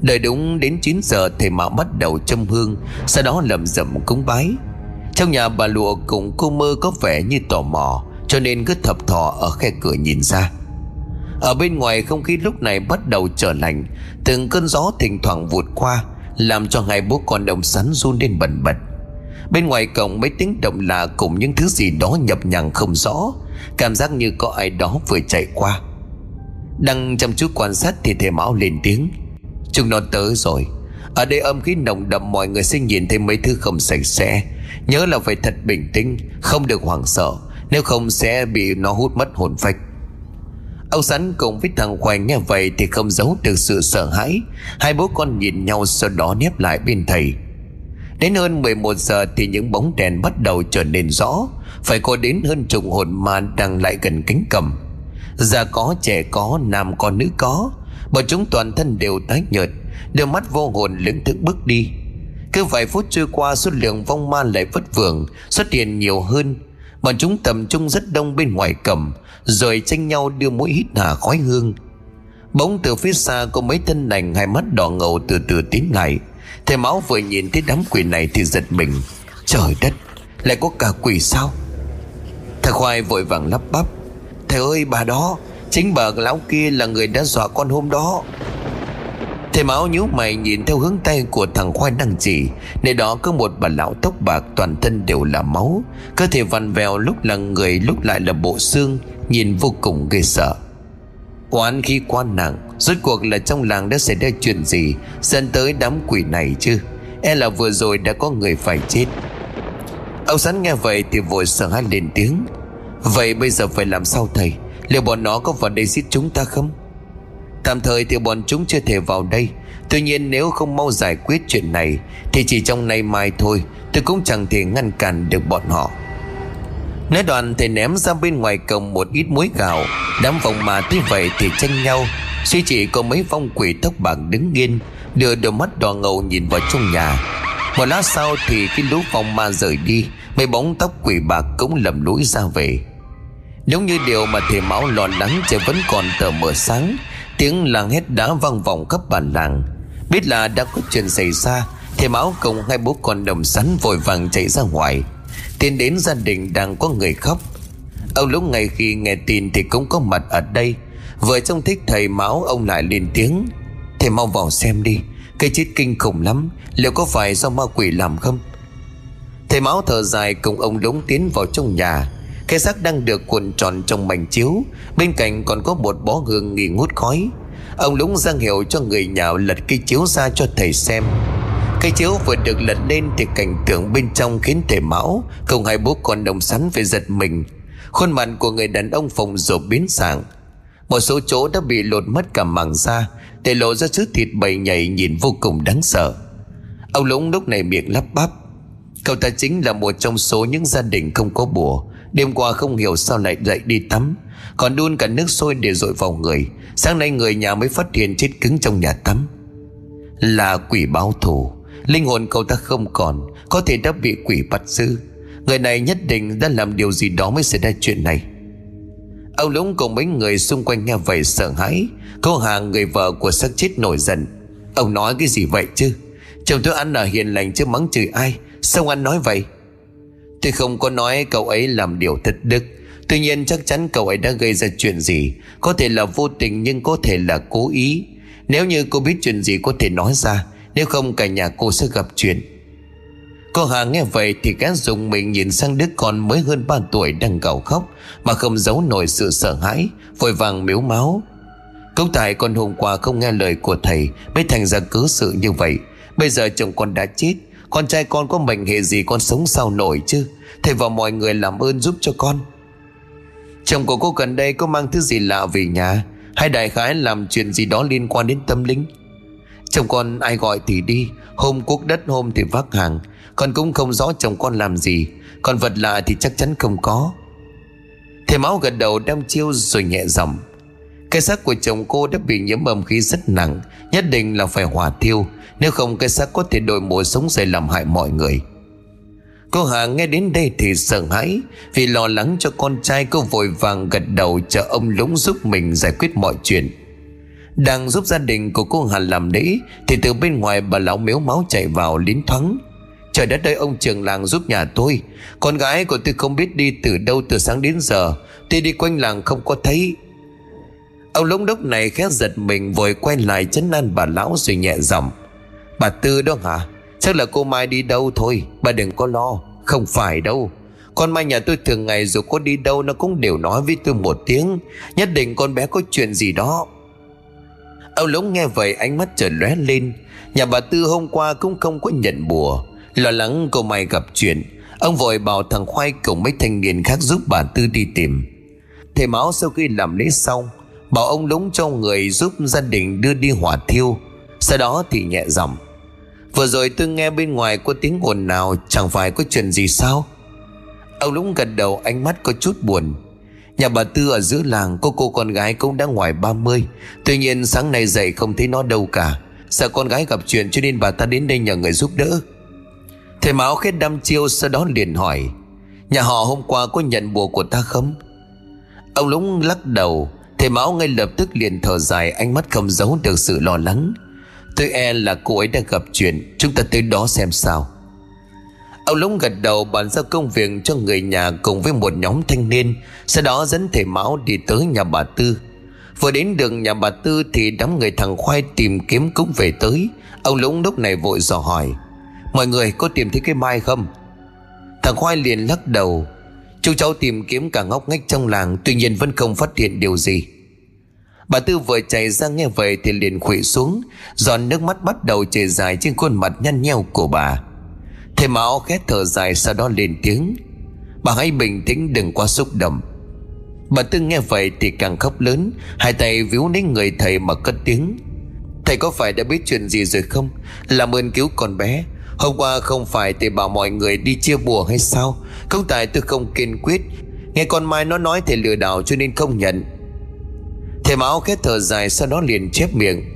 Đợi đúng đến 9 giờ thầy Mạo bắt đầu châm hương, Sau đó lầm rầm cúng bái. Trong nhà bà lụa cùng cô mơ có vẻ như tò mò, Cho nên cứ thập thò ở khe cửa nhìn ra. Ở bên ngoài không khí lúc này bắt đầu trở lạnh, Từng cơn gió thỉnh thoảng vụt qua, Làm cho hai bố con đồng sắn run lên bần bật. Bên ngoài cổng mấy tiếng động lạ cùng những thứ gì đó nhập nhằng không rõ. Cảm giác như có ai đó vừa chạy qua. Đang chăm chú quan sát thì thầy Mão lên tiếng. Chúng nó tới rồi. Ở đây âm khí nồng đậm, mọi người sẽ nhìn thấy mấy thứ không sạch sẽ. Nhớ là phải thật bình tĩnh, Không được hoảng sợ. Nếu không sẽ bị nó hút mất hồn phách. Ông Sắn cùng với thằng Khoai nghe vậy Thì không giấu được sự sợ hãi. Hai bố con nhìn nhau sau đó nép lại bên thầy. Đến hơn 11 giờ thì những bóng đèn bắt đầu trở nên rõ. Phải có đến hơn chục hồn ma đang lại gần cánh cầm. Già có, trẻ có, nam có, nữ có. Bọn chúng toàn thân đều tái nhợt, Đôi mắt vô hồn lững thức bước đi. Cứ vài phút trôi qua, số lượng vong ma lại vất vưởng, Xuất hiện nhiều hơn. Bọn chúng tầm trung rất đông bên ngoài cầm, Rồi tranh nhau đưa mũi hít hà khói hương. Bỗng từ phía xa có mấy thân lành Hai mắt đỏ ngầu từ từ tiến lại. Thầy máu vừa nhìn thấy đám quỷ này thì giật mình. Trời đất, Lại có cả quỷ sao? Thầy khoai vội vàng lắp bắp. Thầy ơi, bà đó, Chính bà lão kia là người đã dọa con hôm đó. Thầy máu nhíu mày nhìn theo hướng tay của thằng Khoai đang chỉ. Nơi đó có một bà lão tóc bạc, toàn thân đều là máu. Cơ thể vằn vèo lúc là người, lúc lại là bộ xương, Nhìn vô cùng ghê sợ. Quán khi quá nặng, Rốt cuộc là trong làng đã xảy ra chuyện gì? Dẫn tới đám quỷ này chứ? E là vừa rồi đã có người phải chết. Ông sẵn nghe vậy thì vội sợ hãi lên tiếng. Vậy bây giờ phải làm sao thầy? Liệu bọn nó có vào đây giết chúng ta không? Tạm thời thì bọn chúng chưa thể vào đây. Tuy nhiên nếu không mau giải quyết chuyện này, Thì chỉ trong nay mai thôi, Tôi cũng chẳng thể ngăn cản được bọn họ. Nói đoạn thầy ném ra bên ngoài cổng một ít muối gạo. Đám vòng mà tuy vậy thì tranh nhau. Suy chỉ có mấy vong quỷ tóc bạc đứng yên, Đưa đôi mắt đỏ ngầu nhìn vào trong nhà. Một lát sau thì khi lũ vong ma rời đi, Mấy bóng tóc quỷ bạc cũng lầm lũi ra về. Giống như điều mà thầy máu lo lắng Trời vẫn còn tờ mờ sáng, Tiếng làng hét đá vang vọng khắp bản làng. Biết là đã có chuyện xảy ra, Thầy máu cùng hai bố con đồng sắn vội vàng chạy ra ngoài. Tiến đến gia đình đang có người khóc. Ông lúc ngày khi nghe tin thì cũng có mặt ở đây. Vừa trông thích thầy máu, ông lại lên tiếng. Thầy mau vào xem đi, Cái chết kinh khủng lắm, Liệu có phải do ma quỷ làm không? Thầy máu thở dài cùng ông đống tiến vào trong nhà. Cái xác đang được cuộn tròn trong mảnh chiếu, Bên cạnh còn có một bó hương nghi ngút khói. Ông lúng giang hiệu cho người nhà lật cái chiếu ra cho thầy xem cái chiếu vừa được lật lên thì cảnh tượng bên trong khiến thể máu, Không hai bố con đồng sắn phải giật mình. Khuôn mặt của người đàn ông phòng rộp biến dạng. Một số chỗ đã bị lột mất cả màng da, Để lộ ra thứ thịt bầy nhảy nhìn vô cùng đáng sợ. Ông Lũng lúc này miệng lắp bắp, Cậu ta chính là một trong số những gia đình không có bùa. Đêm qua không hiểu sao lại dậy đi tắm, Còn đun cả nước sôi để dội vào người. Sáng nay người nhà mới phát hiện chết cứng trong nhà tắm. Là quỷ báo thù. Linh hồn cậu ta không còn, Có thể đã bị quỷ bắt giữ. Người này nhất định đã làm điều gì đó mới xảy ra chuyện này. Ông Lũng cùng mấy người xung quanh nghe vậy sợ hãi. Cô Hà người vợ của xác chết nổi giận. Ông nói cái gì vậy chứ? Chồng tôi ăn là hiền lành chứ mắng chửi ai? Sao anh nói vậy? Tôi không có nói cậu ấy làm điều thật đức. Tuy nhiên chắc chắn cậu ấy đã gây ra chuyện gì. Có thể là vô tình nhưng có thể là cố ý. Nếu như cô biết chuyện gì có thể nói ra nếu không cả nhà cô sẽ gặp chuyện. Cô Hà nghe vậy thì gã dùng mình nhìn sang đứa con mới hơn 3 tuổi đang gào khóc, Mà không giấu nổi sự sợ hãi, Vội vàng miếu máu. Cũng tại con hôm qua không nghe lời của thầy, Mới thành ra cứ sự như vậy. Bây giờ chồng con đã chết, Con trai con có mệnh hệ gì con sống sao nổi chứ? Thầy và mọi người làm ơn giúp cho con. Chồng của cô gần đây có mang thứ gì lạ về nhà? Hay đại khái làm chuyện gì đó liên quan đến tâm linh? Chồng con ai gọi thì đi, Hôm cuốc đất, hôm thì vác hàng. Con cũng không rõ chồng con làm gì. Còn vật lạ thì chắc chắn không có. Thầy máu gật đầu đăm chiêu rồi nhẹ giọng. Cái xác của chồng cô đã bị nhiễm âm khí rất nặng, Nhất định là phải hỏa thiêu. Nếu không, cái xác có thể đổi mùa sống dậy làm hại mọi người. Cô Hà nghe đến đây thì sợ hãi, Vì lo lắng cho con trai cô vội vàng gật đầu chờ ông Lũng giúp mình giải quyết mọi chuyện. Đang giúp gia đình của cô Hà làm lễ, Thì từ bên ngoài bà lão miếu máu chạy vào lín thoáng. Trời đất ơi, ông trường làng giúp nhà tôi. Con gái của tôi không biết đi từ đâu từ sáng đến giờ. Tôi đi quanh làng không có thấy. Ông lũng đốc này khẽ giật mình, Vội quay lại chấn an bà lão rồi nhẹ giọng. Bà Tư đó hả? Chắc là cô Mai đi đâu thôi? Bà đừng có lo, Không phải đâu. Con Mai nhà tôi thường ngày dù có đi đâu, Nó cũng đều nói với tôi một tiếng. Nhất định con bé có chuyện gì đó. Ông Lũng nghe vậy, ánh mắt trở lóe lên. Nhà bà Tư hôm qua cũng không có nhận bùa. Lo lắng cô mày gặp chuyện, Ông vội bảo thằng Khoai cùng mấy thanh niên khác giúp bà Tư đi tìm. Thầy Máu sau khi làm lễ xong, Bảo ông lúng cho người giúp gia đình đưa đi hỏa thiêu. Sau đó thì nhẹ giọng, Vừa rồi tôi nghe bên ngoài có tiếng ồn nào, Chẳng phải có chuyện gì sao? Ông lúng gật đầu, ánh mắt có chút buồn. Nhà bà Tư ở giữa làng Có cô con gái cũng đã ngoài 30 Tuy nhiên, sáng nay dậy không thấy nó đâu cả. Sợ con gái gặp chuyện cho nên bà ta đến đây nhờ người giúp đỡ. Thầy Mão khét đăm chiêu sau đó liền hỏi, Nhà họ hôm qua có nhận bùa của ta không? Ông Lũng lắc đầu. Thầy Mão ngay lập tức liền thở dài, Ánh mắt không giấu được sự lo lắng. Tôi e là cô ấy đã gặp chuyện, Chúng ta tới đó xem sao. Ông Lũng gật đầu bàn giao công việc cho người nhà cùng với một nhóm thanh niên, Sau đó dẫn thầy Mão đi tới nhà bà Tư. Vừa đến đường nhà bà Tư thì đám người thằng Khoai tìm kiếm cũng về tới. Ông Lũng lúc này vội dò hỏi, Mọi người có tìm thấy cái mai không? Thằng Khoai liền lắc đầu, Chú cháu tìm kiếm cả ngóc ngách trong làng, Tuy nhiên vẫn không phát hiện điều gì. Bà Tư vừa chạy ra nghe vậy Thì liền khuỵu xuống Giòn nước mắt bắt đầu chảy dài trên khuôn mặt nhăn nheo của bà. Thầy Mão khét thở dài sau đó lên tiếng. Bà hãy bình tĩnh đừng quá xúc động. Bà Tư nghe vậy thì càng khóc lớn, Hai tay víu lấy người thầy mà cất tiếng. Thầy có phải đã biết chuyện gì rồi không? Làm ơn cứu con bé. Hôm qua không phải thầy bảo mọi người đi chia bùa hay sao? Không tại tôi không kiên quyết. Nghe con Mai nó nói thầy lừa đảo cho nên không nhận. Thầy Mão khét thở dài sau đó liền chép miệng.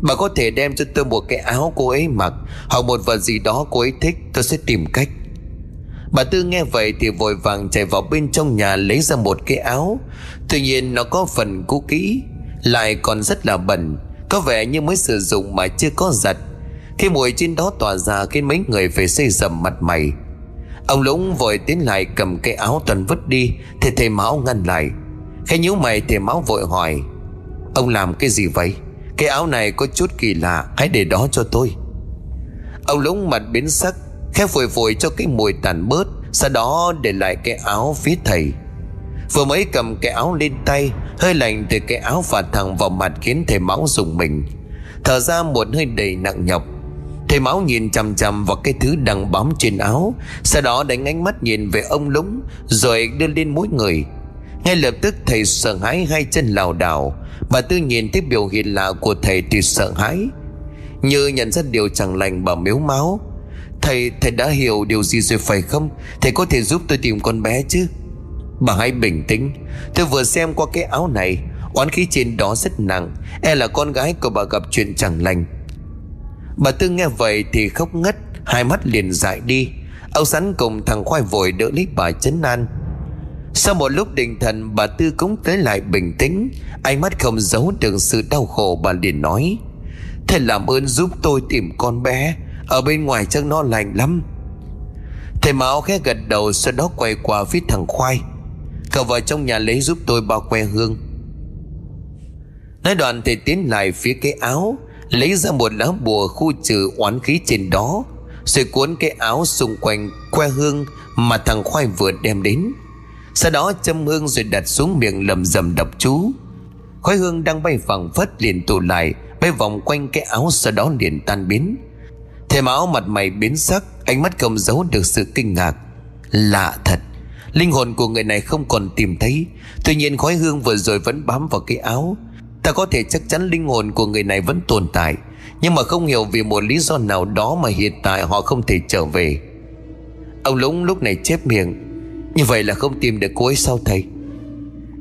Bà có thể đem cho tôi một cái áo cô ấy mặc, Hoặc một vật gì đó cô ấy thích, Tôi sẽ tìm cách. Bà Tư nghe vậy thì vội vàng chạy vào bên trong nhà lấy ra một cái áo. Tuy nhiên nó có phần cũ kỹ, Lại còn rất là bẩn, Có vẻ như mới sử dụng mà chưa có giặt. Khi mùi trên đó tỏa ra Khiến mấy người phải xây dầm mặt mày. Ông Lũng vội tiến lại cầm cái áo toàn vứt đi, Thì thầy Mão ngăn lại. Khẽ nhíu mày thầy Mão vội hỏi, Ông làm cái gì vậy? Cái áo này có chút kỳ lạ, Hãy để đó cho tôi. Ông lúng mặt biến sắc Khẽ phổi phổi cho cái mùi tàn bớt, Sau đó để lại cái áo phía thầy. Vừa mới cầm cái áo lên tay, Hơi lạnh từ cái áo phạt thẳng vào mặt Khiến thầy máu dùng mình. Thở ra một hơi đầy nặng nhọc. Thầy máu nhìn chằm chằm vào cái thứ đang bám trên áo, Sau đó đánh ánh mắt nhìn về ông lúng, Rồi đưa lên mỗi người. Ngay lập tức thầy sợ hãi hai chân lảo đảo Bà Tư nhìn thấy biểu hiện lạ của thầy thì sợ hãi. Như nhận ra điều chẳng lành bà miếu máu. Thầy, thầy đã hiểu điều gì rồi phải không? Thầy có thể giúp tôi tìm con bé chứ? Bà hãy bình tĩnh. Tôi vừa xem qua cái áo này. Oán khí trên đó rất nặng. E là con gái của bà gặp chuyện chẳng lành. Bà Tư nghe vậy thì khóc ngất. Hai mắt liền dại đi. Ông sắn cùng thằng khoai vội đỡ lấy bà chấn an. Sau một lúc định thần, Bà Tư cũng tới lại bình tĩnh. Ánh mắt không giấu được sự đau khổ, Bà liền nói Thầy làm ơn giúp tôi tìm con bé. Ở bên ngoài chắc nó lành lắm. Thầy Mão khẽ gật đầu, Sau đó quay qua phía thằng khoai. Cậu vào trong nhà lấy giúp tôi bao que hương. Nói đoạn thầy tiến lại phía cái áo, Lấy ra một lá bùa khu trừ oán khí trên đó, Rồi cuốn cái áo xung quanh que hương Mà thằng khoai vừa đem đến. Sau đó châm hương rồi đặt xuống miệng lầm rầm đọc chú. Khói hương đang bay phẳng phất liền tụ lại, Bay vòng quanh cái áo sau đó liền tan biến. Thầy máu mặt mày biến sắc, Ánh mắt không giấu được sự kinh ngạc. Lạ thật, Linh hồn của người này không còn tìm thấy. Tuy nhiên khói hương vừa rồi vẫn bám vào cái áo. Ta có thể chắc chắn linh hồn của người này vẫn tồn tại, Nhưng mà không hiểu vì một lý do nào đó Mà hiện tại họ không thể trở về. Ông Lũng lúc này chép miệng như vậy là không tìm được cô ấy sao thầy.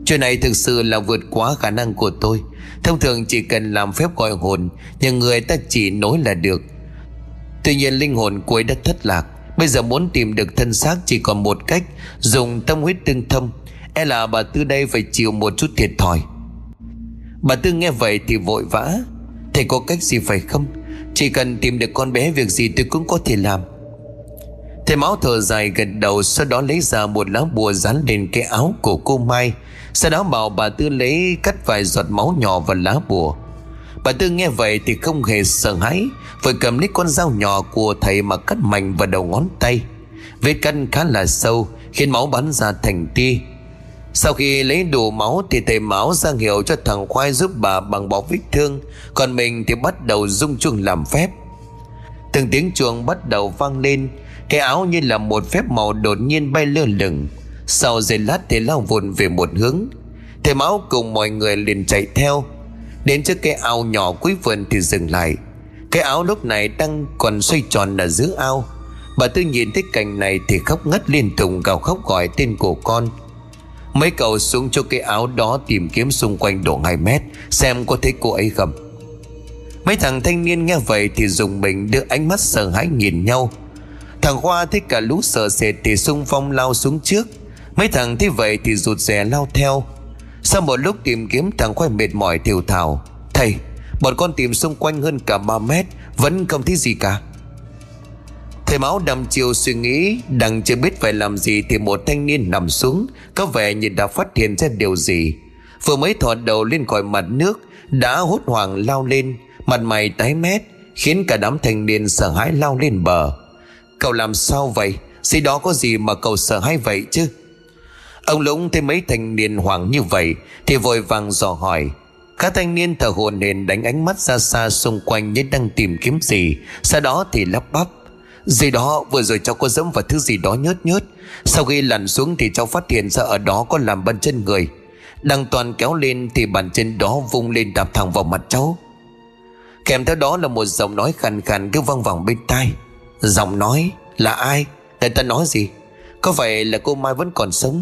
Chuyện này thực sự là vượt quá khả năng của tôi. Thông thường chỉ cần làm phép gọi hồn, Nhưng người ta chỉ nối là được. Tuy nhiên linh hồn cô ấy đã thất lạc. Bây giờ muốn tìm được thân xác chỉ còn một cách, Dùng tâm huyết tương thông. E là bà Tư đây phải chịu một chút thiệt thòi. Bà Tư nghe vậy thì vội vã. Thầy có cách gì phải không? Chỉ cần tìm được con bé, việc gì tôi cũng có thể làm. Thầy máu thở dài gật đầu, Sau đó lấy ra một lá bùa dán lên cái áo của cô Mai. Sau đó bảo bà Tư lấy cắt vài giọt máu nhỏ vào lá bùa. Bà Tư nghe vậy thì không hề sợ hãi vừa cầm lấy con dao nhỏ của thầy mà cắt mạnh vào đầu ngón tay. Vết cắt khá là sâu, Khiến máu bắn ra thành tia. Sau khi lấy đủ máu thì thầy máu ra hiệu cho thằng khoai giúp bà bằng bó vết thương, Còn mình thì bắt đầu rung chuông làm phép. Từng tiếng chuông bắt đầu vang lên cái áo như là một phép màu đột nhiên bay lơ lửng. Sau giây lát thì lao vụn về một hướng. Thầy máu cùng mọi người liền chạy theo. Đến trước cái ao nhỏ cuối vườn thì dừng lại. Cái áo lúc này đang còn xoay tròn ở giữa ao. Bà Tư nhìn thấy cảnh này thì khóc ngất liên tục, gào khóc gọi tên của con. Mấy cậu xuống cho cái áo đó tìm kiếm xung quanh độ 2 mét, Xem có thấy cô ấy không. Mấy thằng thanh niên nghe vậy thì dùng mình đưa ánh mắt sợ hãi nhìn nhau. Thằng Khoa thấy cả lũ sợ sệt thì xung phong lao xuống trước. Mấy thằng thấy vậy thì rụt rè lao theo. Sau một lúc tìm kiếm, thằng Khoa mệt mỏi thiểu thảo Thầy, Bọn con tìm xung quanh hơn cả 3 mét, Vẫn không thấy gì cả. Thầy máu đầm chiều suy nghĩ Đang chưa biết phải làm gì Thì một thanh niên nằm xuống, Có vẻ như đã phát hiện ra điều gì. Vừa mới thò đầu lên khỏi mặt nước, Đã hốt hoảng lao lên, Mặt mày tái mét, Khiến cả đám thanh niên sợ hãi lao lên bờ. Cậu làm sao vậy? Gì đó có gì mà cậu sợ hãi vậy chứ? Ông Lũng thấy mấy thanh niên hoảng như vậy, Thì vội vàng dò hỏi. Các thanh niên thở hồn hển đánh ánh mắt ra xa xung quanh như đang tìm kiếm gì. Sau đó thì lắp bắp. Gì đó, vừa rồi cháu có dẫm vào thứ gì đó nhớt nhớt. Sau khi lặn xuống thì cháu phát hiện ra ở đó có làm bàn chân người. Đang toàn kéo lên thì bàn chân đó vung lên đạp thẳng vào mặt cháu. Kèm theo đó là một giọng nói khàn khàn cứ văng vẳng bên tai. Giọng nói là ai? Người ta nói gì? Có phải là cô Mai vẫn còn sống?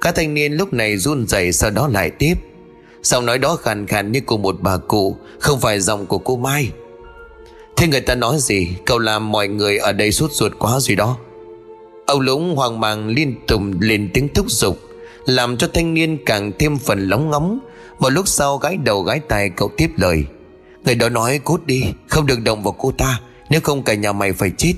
Các thanh niên lúc này run rẩy sau đó lại tiếp. Giọng nói đó khàn khàn như của một bà cụ, Không phải giọng của cô Mai. Thế người ta nói gì? Cậu làm mọi người ở đây suốt ruột quá rồi đó. Ông Lũng hoang mang liên tục lên tiếng thúc giục, Làm cho thanh niên càng thêm phần lóng ngóng. Một lúc sau gái đầu gái tai cậu tiếp lời. Người đó nói, cút đi, Không được động vào cô ta. Nếu không cả nhà mày phải chết.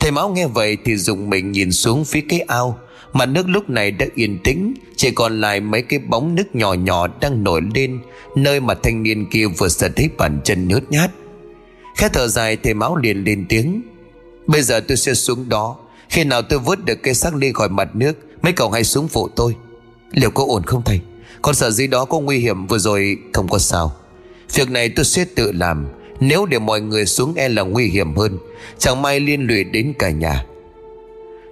Thầy máu nghe vậy thì dùng mình nhìn xuống phía cái ao, mà nước lúc này đã yên tĩnh, Chỉ còn lại mấy cái bóng nước nhỏ nhỏ đang nổi lên, Nơi mà thanh niên kia vừa sờ thấy bàn chân nhớt nhát. Khẽ thở dài, thầy máu liền lên tiếng. Bây giờ tôi sẽ xuống đó. Khi nào tôi vớt được cái xác ly khỏi mặt nước, Mấy cậu hãy xuống phụ tôi. Liệu có ổn không thầy? Con sợ gì đó có nguy hiểm vừa rồi không có sao. Việc này tôi sẽ tự làm. Nếu để mọi người xuống e là nguy hiểm hơn, Chẳng may liên lụy đến cả nhà.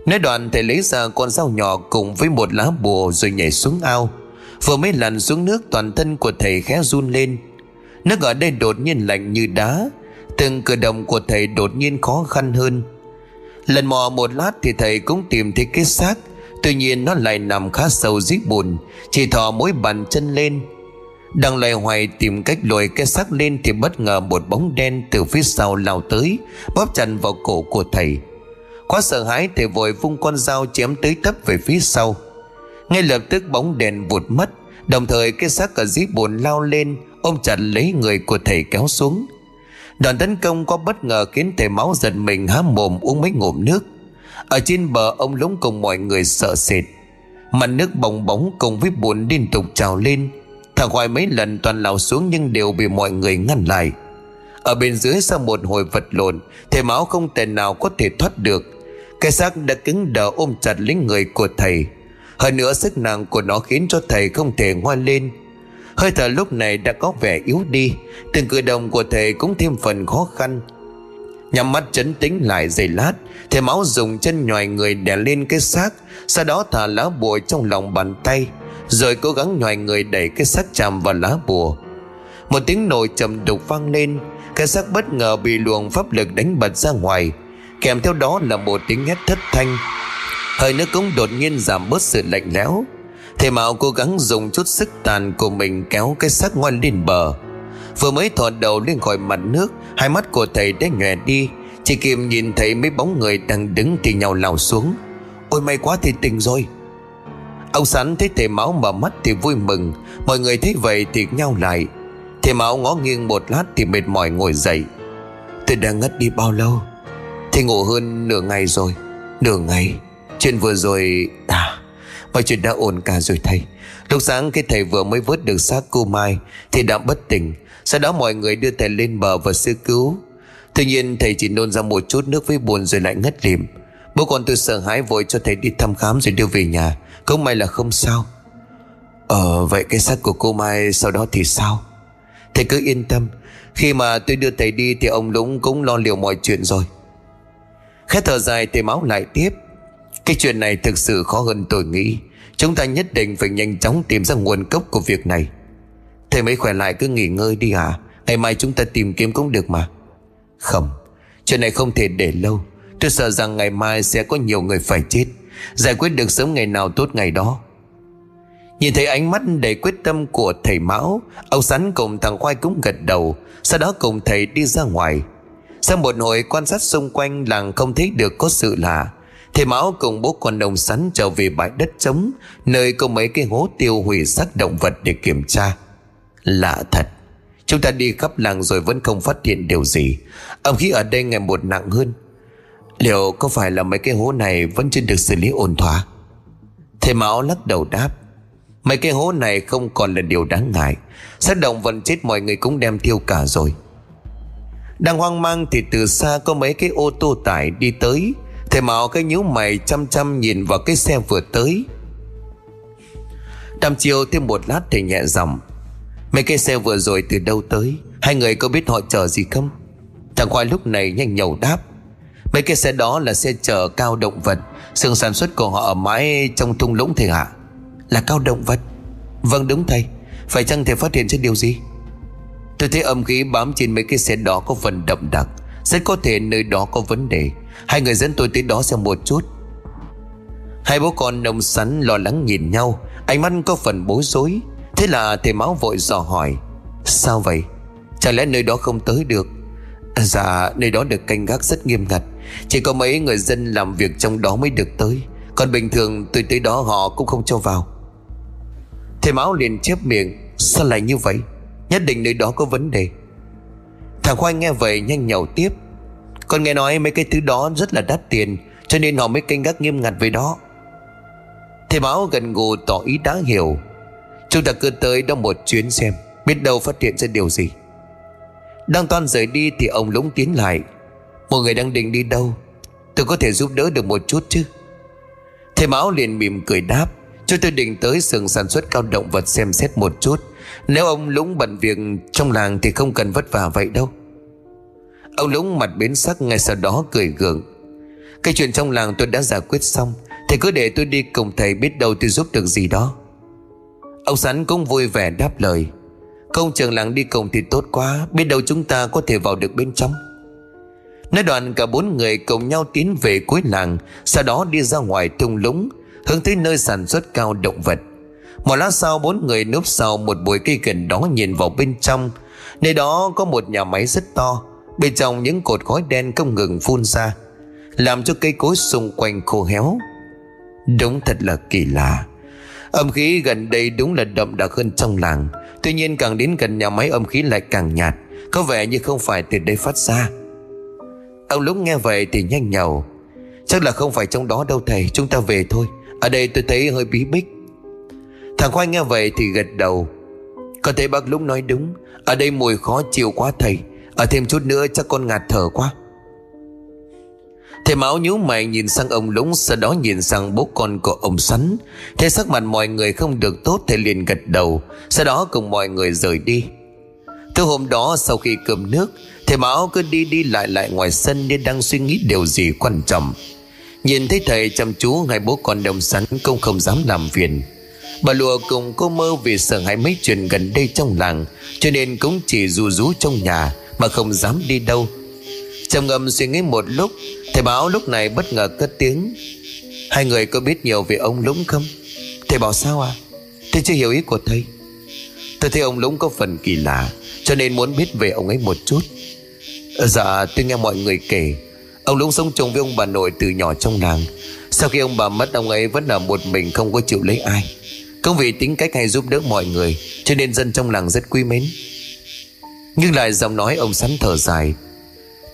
Nói đoạn, thầy lấy ra con dao nhỏ Cùng với một lá bùa rồi nhảy xuống ao. Vừa mới lặn xuống nước, Toàn thân của thầy khẽ run lên. Nước ở đây đột nhiên lạnh như đá, Từng cử động của thầy đột nhiên khó khăn hơn. Lần mò một lát thì thầy cũng tìm thấy cái xác, Tuy nhiên nó lại nằm khá sâu dưới bùn, Chỉ thò mỗi bàn chân lên. Đang loay hoay tìm cách lùi cái xác lên Thì bất ngờ một bóng đen từ phía sau lao tới, Bóp chặt vào cổ của thầy. Quá sợ hãi, thầy vội vung con dao chém tới tấp về phía sau. Ngay lập tức bóng đèn vụt mất, Đồng thời cái xác ở dưới bồn lao lên, Ôm chặt lấy người của thầy kéo xuống. Đoàn tấn công có bất ngờ khiến thầy máu giật mình há mồm uống mấy ngụm nước. Ở trên bờ, ông lúng cùng mọi người sợ sệt. Mặt nước bồng bóng cùng với bùn liên tục trào lên. Thằng gọi mấy lần toàn lao xuống nhưng đều bị mọi người ngăn lại. Ở bên dưới sau một hồi vật lộn, Thầy máu không thể nào có thể thoát được. Cái xác đã cứng đờ ôm chặt lấy người của thầy. Hơn nữa sức nặng của nó khiến cho thầy không thể ngoan lên. Hơi thở lúc này đã có vẻ yếu đi, Từng cử động của thầy cũng thêm phần khó khăn. Nhắm mắt chấn tĩnh lại giây lát, Thầy máu dùng chân nhòi người đè lên cái xác, Sau đó thả lá bùa trong lòng bàn tay. Rồi cố gắng nhòi người đẩy cái xác chạm vào lá bùa. Một tiếng nồi trầm đục vang lên, Cái xác bất ngờ bị luồng pháp lực đánh bật ra ngoài. Kèm theo đó là một tiếng hét thất thanh. Hơi nước cũng đột nhiên giảm bớt sự lạnh lẽo. Thầy Mạo cố gắng dùng chút sức tàn của mình kéo cái xác ngoan lên bờ. Vừa mới thò đầu lên khỏi mặt nước, Hai mắt của thầy đã nhòe đi. Chỉ kịp nhìn thấy mấy bóng người đang đứng thì nhau lao xuống. Ôi, may quá thì tỉnh rồi. Ông Sắn thấy thầy máu mở mắt thì vui mừng. Mọi người thấy vậy thì nhau lại. Thầy máu ngó nghiêng một lát thì mệt mỏi ngồi dậy. Tôi đã ngất đi bao lâu? Thầy ngủ hơn nửa ngày rồi. Nửa ngày? Chuyện vừa rồi À Mọi chuyện đã ổn cả rồi thầy. Lúc sáng khi thầy vừa mới vớt được xác cô Mai Thì đã bất tỉnh. Sau đó mọi người đưa thầy lên bờ và sơ cứu. Tuy nhiên thầy chỉ nôn ra một chút nước với buồn rồi lại ngất lịm. Bố con tôi sợ hãi vội cho thầy đi thăm khám rồi đưa về nhà. Không may là không sao. Ờ vậy cái xác của cô Mai sau đó thì sao? Thầy cứ yên tâm. Khi mà tôi đưa thầy đi thì ông Lũng cũng lo liệu mọi chuyện rồi. Khẽ thở dài thầy máu lại tiếp. Cái chuyện này thực sự khó hơn tôi nghĩ. Chúng ta nhất định phải nhanh chóng tìm ra nguồn gốc của việc này. Thầy mới khỏe lại cứ nghỉ ngơi đi à Ngày mai chúng ta tìm kiếm cũng được mà. Không, Chuyện này không thể để lâu. Tôi sợ rằng ngày mai sẽ có nhiều người phải chết. Giải quyết được sớm ngày nào tốt ngày đó. Nhìn thấy ánh mắt đầy quyết tâm của thầy Mão, Ông Sắn cùng thằng Khoai cũng gật đầu, Sau đó cùng thầy đi ra ngoài. Sau một hồi quan sát xung quanh, làng không thấy được có sự lạ. Thầy Mão cùng bố con ông sắn trở về bãi đất trống, Nơi có mấy cái hố tiêu hủy xác động vật để kiểm tra. Lạ thật, Chúng ta đi khắp làng rồi vẫn không phát hiện điều gì. Âm khí ở đây ngày một nặng hơn. Liệu có phải là mấy cái hố này vẫn chưa được xử lý ổn thỏa? Thầy Mão lắc đầu đáp, Mấy cái hố này không còn là điều đáng ngại. Sát động vẫn chết mọi người cũng đem thiêu cả rồi. Đang hoang mang thì từ xa có mấy cái ô tô tải đi tới. Thầy Mão cái nhíu mày chăm chăm nhìn vào cái xe vừa tới. Đàm chiều thêm một lát thì nhẹ giọng, Mấy cái xe vừa rồi từ đâu tới? Hai người có biết họ chờ gì không? Thằng Khoai lúc này nhanh nhầu đáp Mấy cái xe đó là xe chở cao động vật. Sương sản xuất của họ ở mãi trong thung lũng thầy hạ, Là cao động vật. Vâng đúng thầy. Phải chăng thầy phát hiện ra điều gì? Tôi thấy âm khí bám trên mấy cái xe đó có phần đậm đặc. Rất có thể nơi đó có vấn đề. Hai người dẫn tôi tới đó xem một chút. Hai bố con nông sắn lo lắng nhìn nhau. Ánh mắt có phần bối rối. Thế là thầy máu vội dò hỏi Sao vậy? Chẳng lẽ nơi đó không tới được? Dạ nơi đó được canh gác rất nghiêm ngặt. Chỉ có mấy người dân làm việc trong đó mới được tới. Còn bình thường tôi tới đó họ cũng không cho vào. Thầy Mão liền chép miệng, Sao lại như vậy? Nhất định nơi đó có vấn đề. Thằng Khoai nghe vậy nhanh nhậu tiếp. Con nghe nói mấy cái thứ đó rất là đắt tiền, Cho nên họ mới canh gác nghiêm ngặt về đó. Thầy Mão gần gù tỏ ý đã hiểu. Chúng ta cứ tới đó một chuyến xem, Biết đâu phát hiện ra điều gì. Đang toan rời đi thì ông lũng tiến lại. Một người đang định đi đâu? Tôi có thể giúp đỡ được một chút chứ? Thầy Mão liền mỉm cười đáp Chúng tôi định tới xưởng sản xuất cao động vật xem xét một chút. Nếu ông Lũng bận việc trong làng Thì không cần vất vả vậy đâu. Ông Lũng mặt biến sắc, ngay sau đó cười gượng. Cái chuyện trong làng tôi đã giải quyết xong, Thầy cứ để tôi đi cùng thầy biết đâu tôi giúp được gì đó. Ông Sắn cũng vui vẻ đáp lời. Công trường làng đi cùng thì tốt quá, Biết đâu chúng ta có thể vào được bên trong. Nói đoạn cả bốn người cùng nhau tiến về cuối làng, Sau đó đi ra ngoài thung lũng, Hướng tới nơi sản xuất cao động vật. Một lát sau, bốn người núp sau một bụi cây gần đó nhìn vào bên trong. Nơi đó có một nhà máy rất to, Bên trong những cột khói đen không ngừng phun ra, Làm cho cây cối xung quanh khô héo. Đúng thật là kỳ lạ. Âm khí gần đây đúng là đậm đặc hơn trong làng, Tuy nhiên càng đến gần nhà máy âm khí lại càng nhạt, Có vẻ như không phải từ đây phát ra. Ông lúc nghe vậy thì nhanh nhầu Chắc là không phải trong đó đâu thầy, Chúng ta về thôi. Ở đây tôi thấy hơi bí bích. Thằng Khoai nghe vậy thì gật đầu. Có thể bác Lũng nói đúng. Ở đây mùi khó chịu quá thầy. Ở thêm chút nữa chắc con ngạt thở quá. Thầy Mão nhíu mày nhìn sang ông Lũng, Sau đó nhìn sang bố con của ông Sắn. Thấy sắc mặt mọi người không được tốt, Thầy liền gật đầu. Sau đó cùng mọi người rời đi. Từ hôm đó, sau khi cơm nước Thầy Mão cứ đi đi lại lại ngoài sân Nên đang suy nghĩ điều gì quan trọng. Nhìn thấy thầy chăm chú, Hai bố con đồng sắn cũng không dám làm phiền. Bà lùa cùng cô mơ vì sợ hãi mấy chuyện gần đây trong làng, Cho nên cũng chỉ rù rú trong nhà Mà không dám đi đâu. Trầm ngâm suy nghĩ một lúc, Thầy Bảo lúc này bất ngờ cất tiếng. Hai người có biết nhiều về ông Lũng không? Thầy bảo sao à Thầy chưa hiểu ý của thầy. Tôi thấy ông Lũng có phần kỳ lạ, Cho nên muốn biết về ông ấy một chút. Dạ tôi nghe mọi người kể. Ông Lũng sống chung với ông bà nội từ nhỏ trong làng. Sau khi ông bà mất, ông ấy vẫn ở một mình, không có chịu lấy ai. Công vì tính cách hay giúp đỡ mọi người, Cho nên dân trong làng rất quý mến. Nhưng lại giọng nói ông sắn thở dài.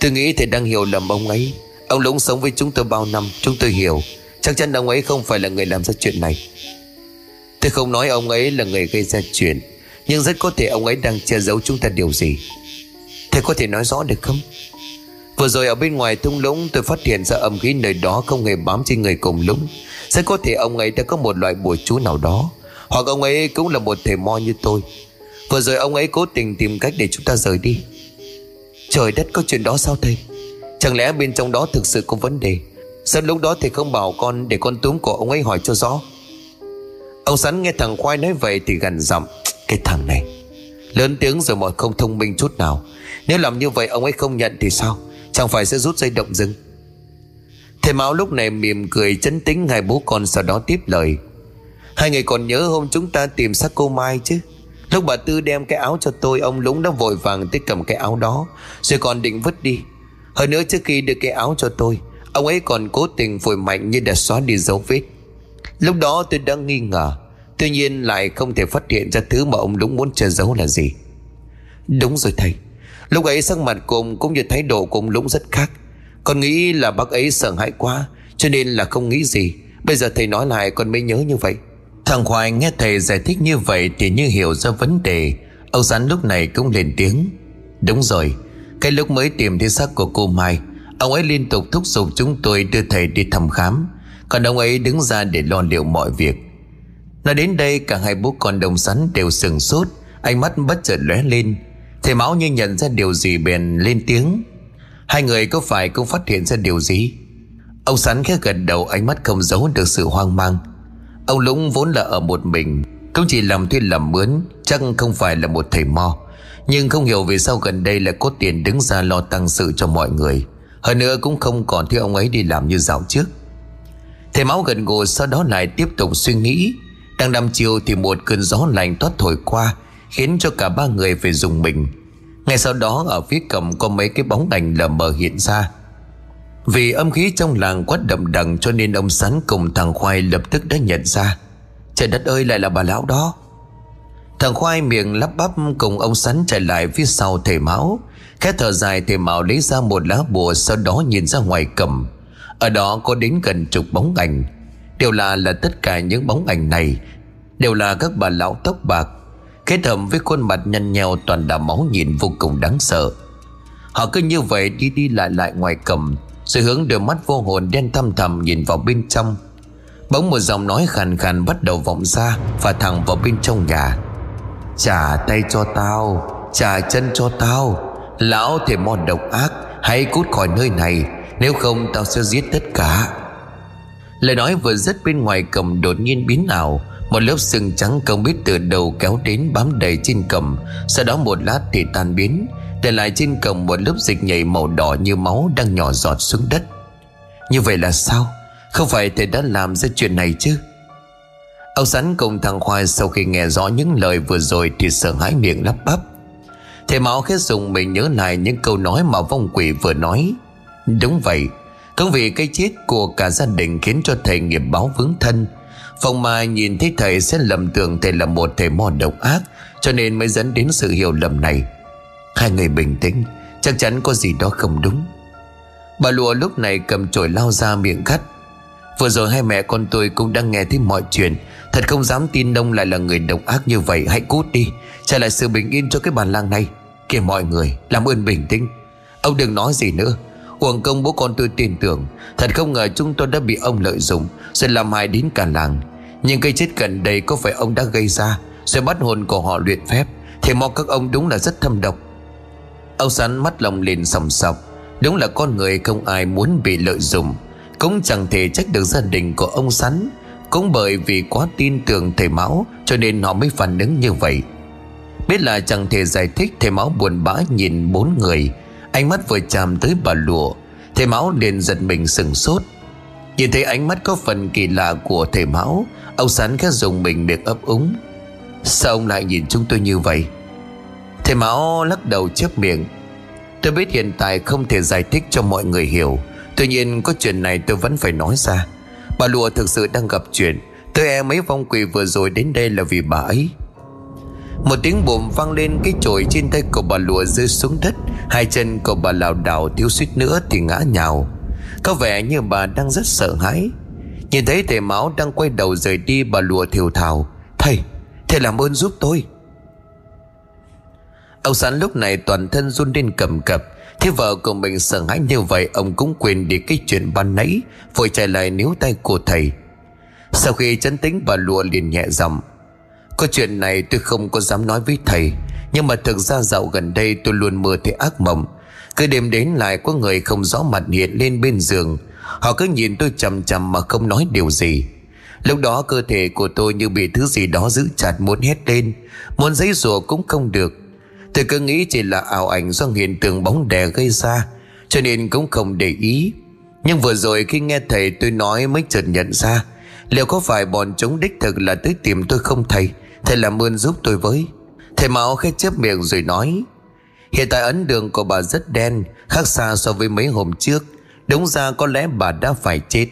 Tôi nghĩ thầy đang hiểu lầm ông ấy. Ông Lũng sống với chúng tôi bao năm, Chúng tôi hiểu. Chắc chắn ông ấy không phải là người làm ra chuyện này. Tôi không nói ông ấy là người gây ra chuyện, Nhưng rất có thể ông ấy đang che giấu chúng ta điều gì. Thầy có thể nói rõ được không? Vừa rồi ở bên ngoài thung lũng, Tôi phát hiện ra âm khí nơi đó Không hề bám trên người cùng lũng. Sẽ có thể ông ấy đã có một loại bùa chú nào đó. Hoặc ông ấy cũng là một thầy mo như tôi. Vừa rồi ông ấy cố tình tìm cách để chúng ta rời đi. Trời đất, có chuyện đó sao thầy? Chẳng lẽ bên trong đó thực sự có vấn đề? Sao lúc đó thầy không bảo con Để con túm cổ ông ấy hỏi cho rõ? Ông sắn nghe thằng khoai nói vậy Thì gần giọng, Cái thằng này. Lớn tiếng rồi mà không thông minh chút nào. Nếu làm như vậy, ông ấy không nhận thì sao? Chẳng phải sẽ rút dây động rừng? Thầy Mão lúc này mỉm cười chấn tính hai bố con sau đó tiếp lời. Hai người còn nhớ hôm chúng ta tìm xác cô Mai chứ? Lúc bà Tư đem cái áo cho tôi, Ông Lũng đã vội vàng tới cầm cái áo đó, Rồi còn định vứt đi. Hơn nữa trước khi đưa cái áo cho tôi, Ông ấy còn cố tình vội mạnh như để xóa đi dấu vết. Lúc đó tôi đã nghi ngờ, Tuy nhiên lại không thể phát hiện ra thứ mà ông Lũng muốn che giấu là gì. Đúng rồi thầy. Lúc ấy sắc mặt của ông cũng như thái độ của ông Lũng rất khác. Con nghĩ là bác ấy sợ hãi quá, Cho nên là không nghĩ gì. Bây giờ thầy nói lại con mới nhớ như vậy. Thằng Khoai nghe thầy giải thích như vậy Thì như hiểu ra vấn đề. Ông Sán lúc này cũng lên tiếng. Đúng rồi, cái lúc mới tìm thấy xác của cô Mai, Ông ấy liên tục thúc giục chúng tôi đưa thầy đi thăm khám. Còn ông ấy đứng ra để lo liệu mọi việc. Nói đến đây, cả hai bố con đồng sắn đều sừng sốt, Ánh mắt bất chợt lóe lên. Thầy Máu như nhận ra điều gì bèn lên tiếng. Hai người có phải cũng phát hiện ra điều gì? Ông sắn khẽ gật đầu, ánh mắt không giấu được sự hoang mang. Ông Lũng vốn là ở một mình, Cũng chỉ làm thuê làm mướn, Chắc không phải là một thầy mo. Nhưng không hiểu vì sao gần đây lại có tiền đứng ra lo tăng sự cho mọi người. Hơn nữa cũng không còn thấy ông ấy đi làm như dạo trước. Thầy máu gần gù, sau đó lại tiếp tục suy nghĩ. Đang nằm chiều thì một cơn gió lạnh toát thổi qua Khiến cho cả ba người phải dùng mình. Ngay sau đó, ở phía cầm có mấy cái bóng ảnh lờ mờ hiện ra. Vì âm khí trong làng quá đậm đằng Cho nên ông Sắn cùng thằng Khoai lập tức đã nhận ra. Trời đất ơi, lại là bà lão đó. Thằng khoai miệng lắp bắp cùng ông sắn chạy lại phía sau thầy máu. Khẽ thở dài, thầy máu lấy ra một lá bùa Sau đó nhìn ra ngoài cầm Ở đó có đến gần chục bóng ảnh. Đều là là tất cả những bóng ảnh này. Đều là các bà lão tóc bạc Kết hợp với khuôn mặt nhăn nheo toàn đà máu nhìn vô cùng đáng sợ. Họ cứ như vậy đi đi lại lại ngoài cầm, Rồi hướng đôi mắt vô hồn đen thăm thầm nhìn vào bên trong. Bỗng một giọng nói khàn khàn bắt đầu vọng ra Và thẳng vào bên trong nhà. Trả tay cho tao, Trả chân cho tao. Lão thể mòn độc ác, Hãy cút khỏi nơi này, Nếu không tao sẽ giết tất cả. Lời nói vừa dứt bên ngoài cầm đột nhiên biến ảo một lớp sừng trắng không biết từ đầu kéo đến bám đầy trên cầm Sau đó một lát thì tan biến. Để lại trên cầm một lớp dịch nhảy màu đỏ như máu đang nhỏ giọt xuống đất. Như vậy là sao? Không phải thầy đã làm ra chuyện này chứ? Ông Sắn cùng thằng Khoai sau khi nghe rõ những lời vừa rồi Thì sợ hãi miệng lắp bắp. Thầy Mão khét dùng mình nhớ lại những câu nói mà vong quỷ vừa nói. Đúng vậy. Không vì cái chết của cả gia đình khiến cho thầy nghiệp báo vướng thân. Phong Mai nhìn thấy thầy sẽ lầm tưởng thầy là một thầy mò độc ác, Cho nên mới dẫn đến sự hiểu lầm này. Hai người bình tĩnh, Chắc chắn có gì đó không đúng. Bà lụa lúc này cầm chổi lao ra miệng cắt Vừa rồi hai mẹ con tôi cũng đang nghe thấy mọi chuyện. Thật không dám tin đông lại là người độc ác như vậy. Hãy cút đi, Trả lại sự bình yên cho cái bàn làng này. Kìa mọi người, làm ơn bình tĩnh. Ông đừng nói gì nữa. Uổng công bố con tôi tin tưởng. Thật không ngờ chúng tôi đã bị ông lợi dụng Rồi làm hại đến cả làng. Nhưng cây chết gần đây có phải ông đã gây ra Rồi bắt hồn của họ luyện phép, Thì mong các ông đúng là rất thâm độc. Ông sắn mắt lòng lên sầm sọc, Đúng là con người không ai muốn bị lợi dụng. Cũng chẳng thể trách được gia đình của ông sắn, Cũng bởi vì quá tin tưởng thầy Mão Cho nên họ mới phản ứng như vậy. Biết là chẳng thể giải thích, Thầy Mão buồn bã nhìn bốn người. Ánh mắt vừa chạm tới bà lụa, Thầy Mão liền giật mình sừng sốt. Nhìn thấy ánh mắt có phần kỳ lạ của thầy Mão, Ông Sán khẽ dùng mình miệng ấp úng. Sao ông lại nhìn chúng tôi như vậy? Thầy Mão lắc đầu chớp miệng. Tôi biết hiện tại không thể giải thích cho mọi người hiểu. Tuy nhiên có chuyện này tôi vẫn phải nói ra. Bà lụa thực sự đang gặp chuyện. Tôi e mấy vong quỷ vừa rồi đến đây là vì bà ấy một tiếng bùm vang lên cái chổi trên tay của bà lụa rơi xuống đất. Hai chân của bà lảo đảo thiếu suýt nữa thì ngã nhào. Có vẻ như bà đang rất sợ hãi. Nhìn thấy thầy máu đang quay đầu rời đi bà lụa thiều thào Thầy, thầy làm ơn giúp tôi. Ông sán lúc này toàn thân run lên cầm cập. Thế vợ của mình sợ hãi như vậy Ông cũng quên đi cái chuyện ban nãy Vội chạy lại níu tay của thầy. Sau khi chấn tĩnh bà lụa liền nhẹ giọng có chuyện này tôi không có dám nói với thầy, Nhưng mà thực ra dạo gần đây tôi luôn mơ thấy ác mộng. Cứ đêm đến lại có người không rõ mặt hiện lên bên giường. Họ cứ nhìn tôi chầm chầm mà không nói điều gì. Lúc đó cơ thể của tôi như bị thứ gì đó giữ chặt muốn hét lên, Muốn giấy rùa cũng không được. Tôi cứ nghĩ chỉ là ảo ảnh do hiện tượng bóng đè gây ra, Cho nên cũng không để ý. Nhưng vừa rồi khi nghe thầy tôi nói mới chợt nhận ra, Liệu có phải bọn chúng đích thực là tới tìm tôi không thầy? Thầy làm ơn giúp tôi với. Thầy Mão khét chép miệng rồi nói, Hiện tại ấn đường của bà rất đen, Khác xa so với mấy hôm trước. Đúng ra có lẽ bà đã phải chết.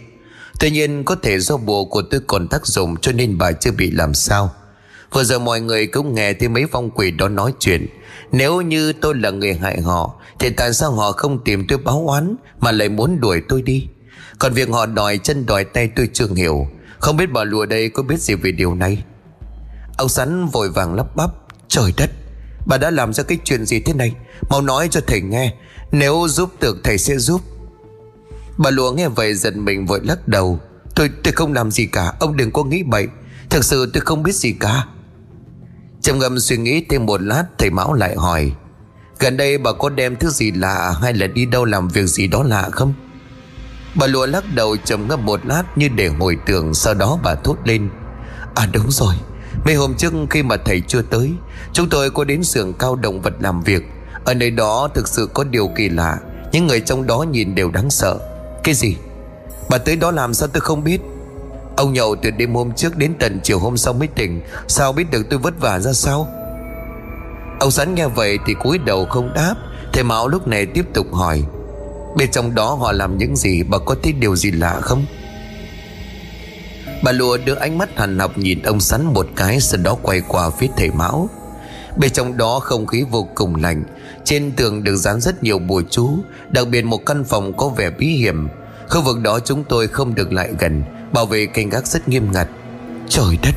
Tuy nhiên có thể do bùa của tôi còn tác dụng Cho nên bà chưa bị làm sao. Vừa giờ mọi người cũng nghe thấy mấy phong quỷ đó nói chuyện. Nếu như tôi là người hại họ, Thì tại sao họ không tìm tôi báo oán Mà lại muốn đuổi tôi đi? Còn việc họ đòi chân đòi tay tôi chưa hiểu. Không biết bà lùa đây có biết gì về điều này? Ông Sắn vội vàng lắp bắp, Trời đất, Bà đã làm ra cái chuyện gì thế này? Mau nói cho thầy nghe, Nếu giúp được thầy sẽ giúp. Bà lụa nghe vậy giật mình vội lắc đầu, Tôi tôi không làm gì cả, Ông đừng có nghĩ bậy, Thực sự tôi không biết gì cả. Trầm ngâm suy nghĩ thêm một lát, Thầy Mão lại hỏi, Gần đây bà có đem thứ gì lạ Hay là đi đâu làm việc gì đó lạ không? Bà lụa lắc đầu trầm ngâm một lát Như để hồi tưởng, Sau đó bà thốt lên À đúng rồi Mấy hôm trước khi mà thầy chưa tới, Chúng tôi có đến xưởng cao động vật làm việc. Ở nơi đó thực sự có điều kỳ lạ, Những người trong đó nhìn đều đáng sợ. Cái gì? Bà tới đó làm sao tôi không biết? Ông nhậu từ đêm hôm trước đến tận chiều hôm sau mới tỉnh, Sao biết được tôi vất vả ra sao? Ông sẵn nghe vậy thì cúi đầu không đáp, Thầy Mão lúc này tiếp tục hỏi. Bên trong đó họ làm những gì, Bà có thấy điều gì lạ không? Bà lùa đưa ánh mắt hằn học nhìn ông sắn một cái Sau đó quay qua phía thầy Mão. Bên trong đó không khí vô cùng lạnh. Trên tường được dán rất nhiều bùa chú, Đặc biệt một căn phòng có vẻ bí hiểm. Khu vực đó chúng tôi không được lại gần, Bảo vệ canh gác rất nghiêm ngặt. Trời đất!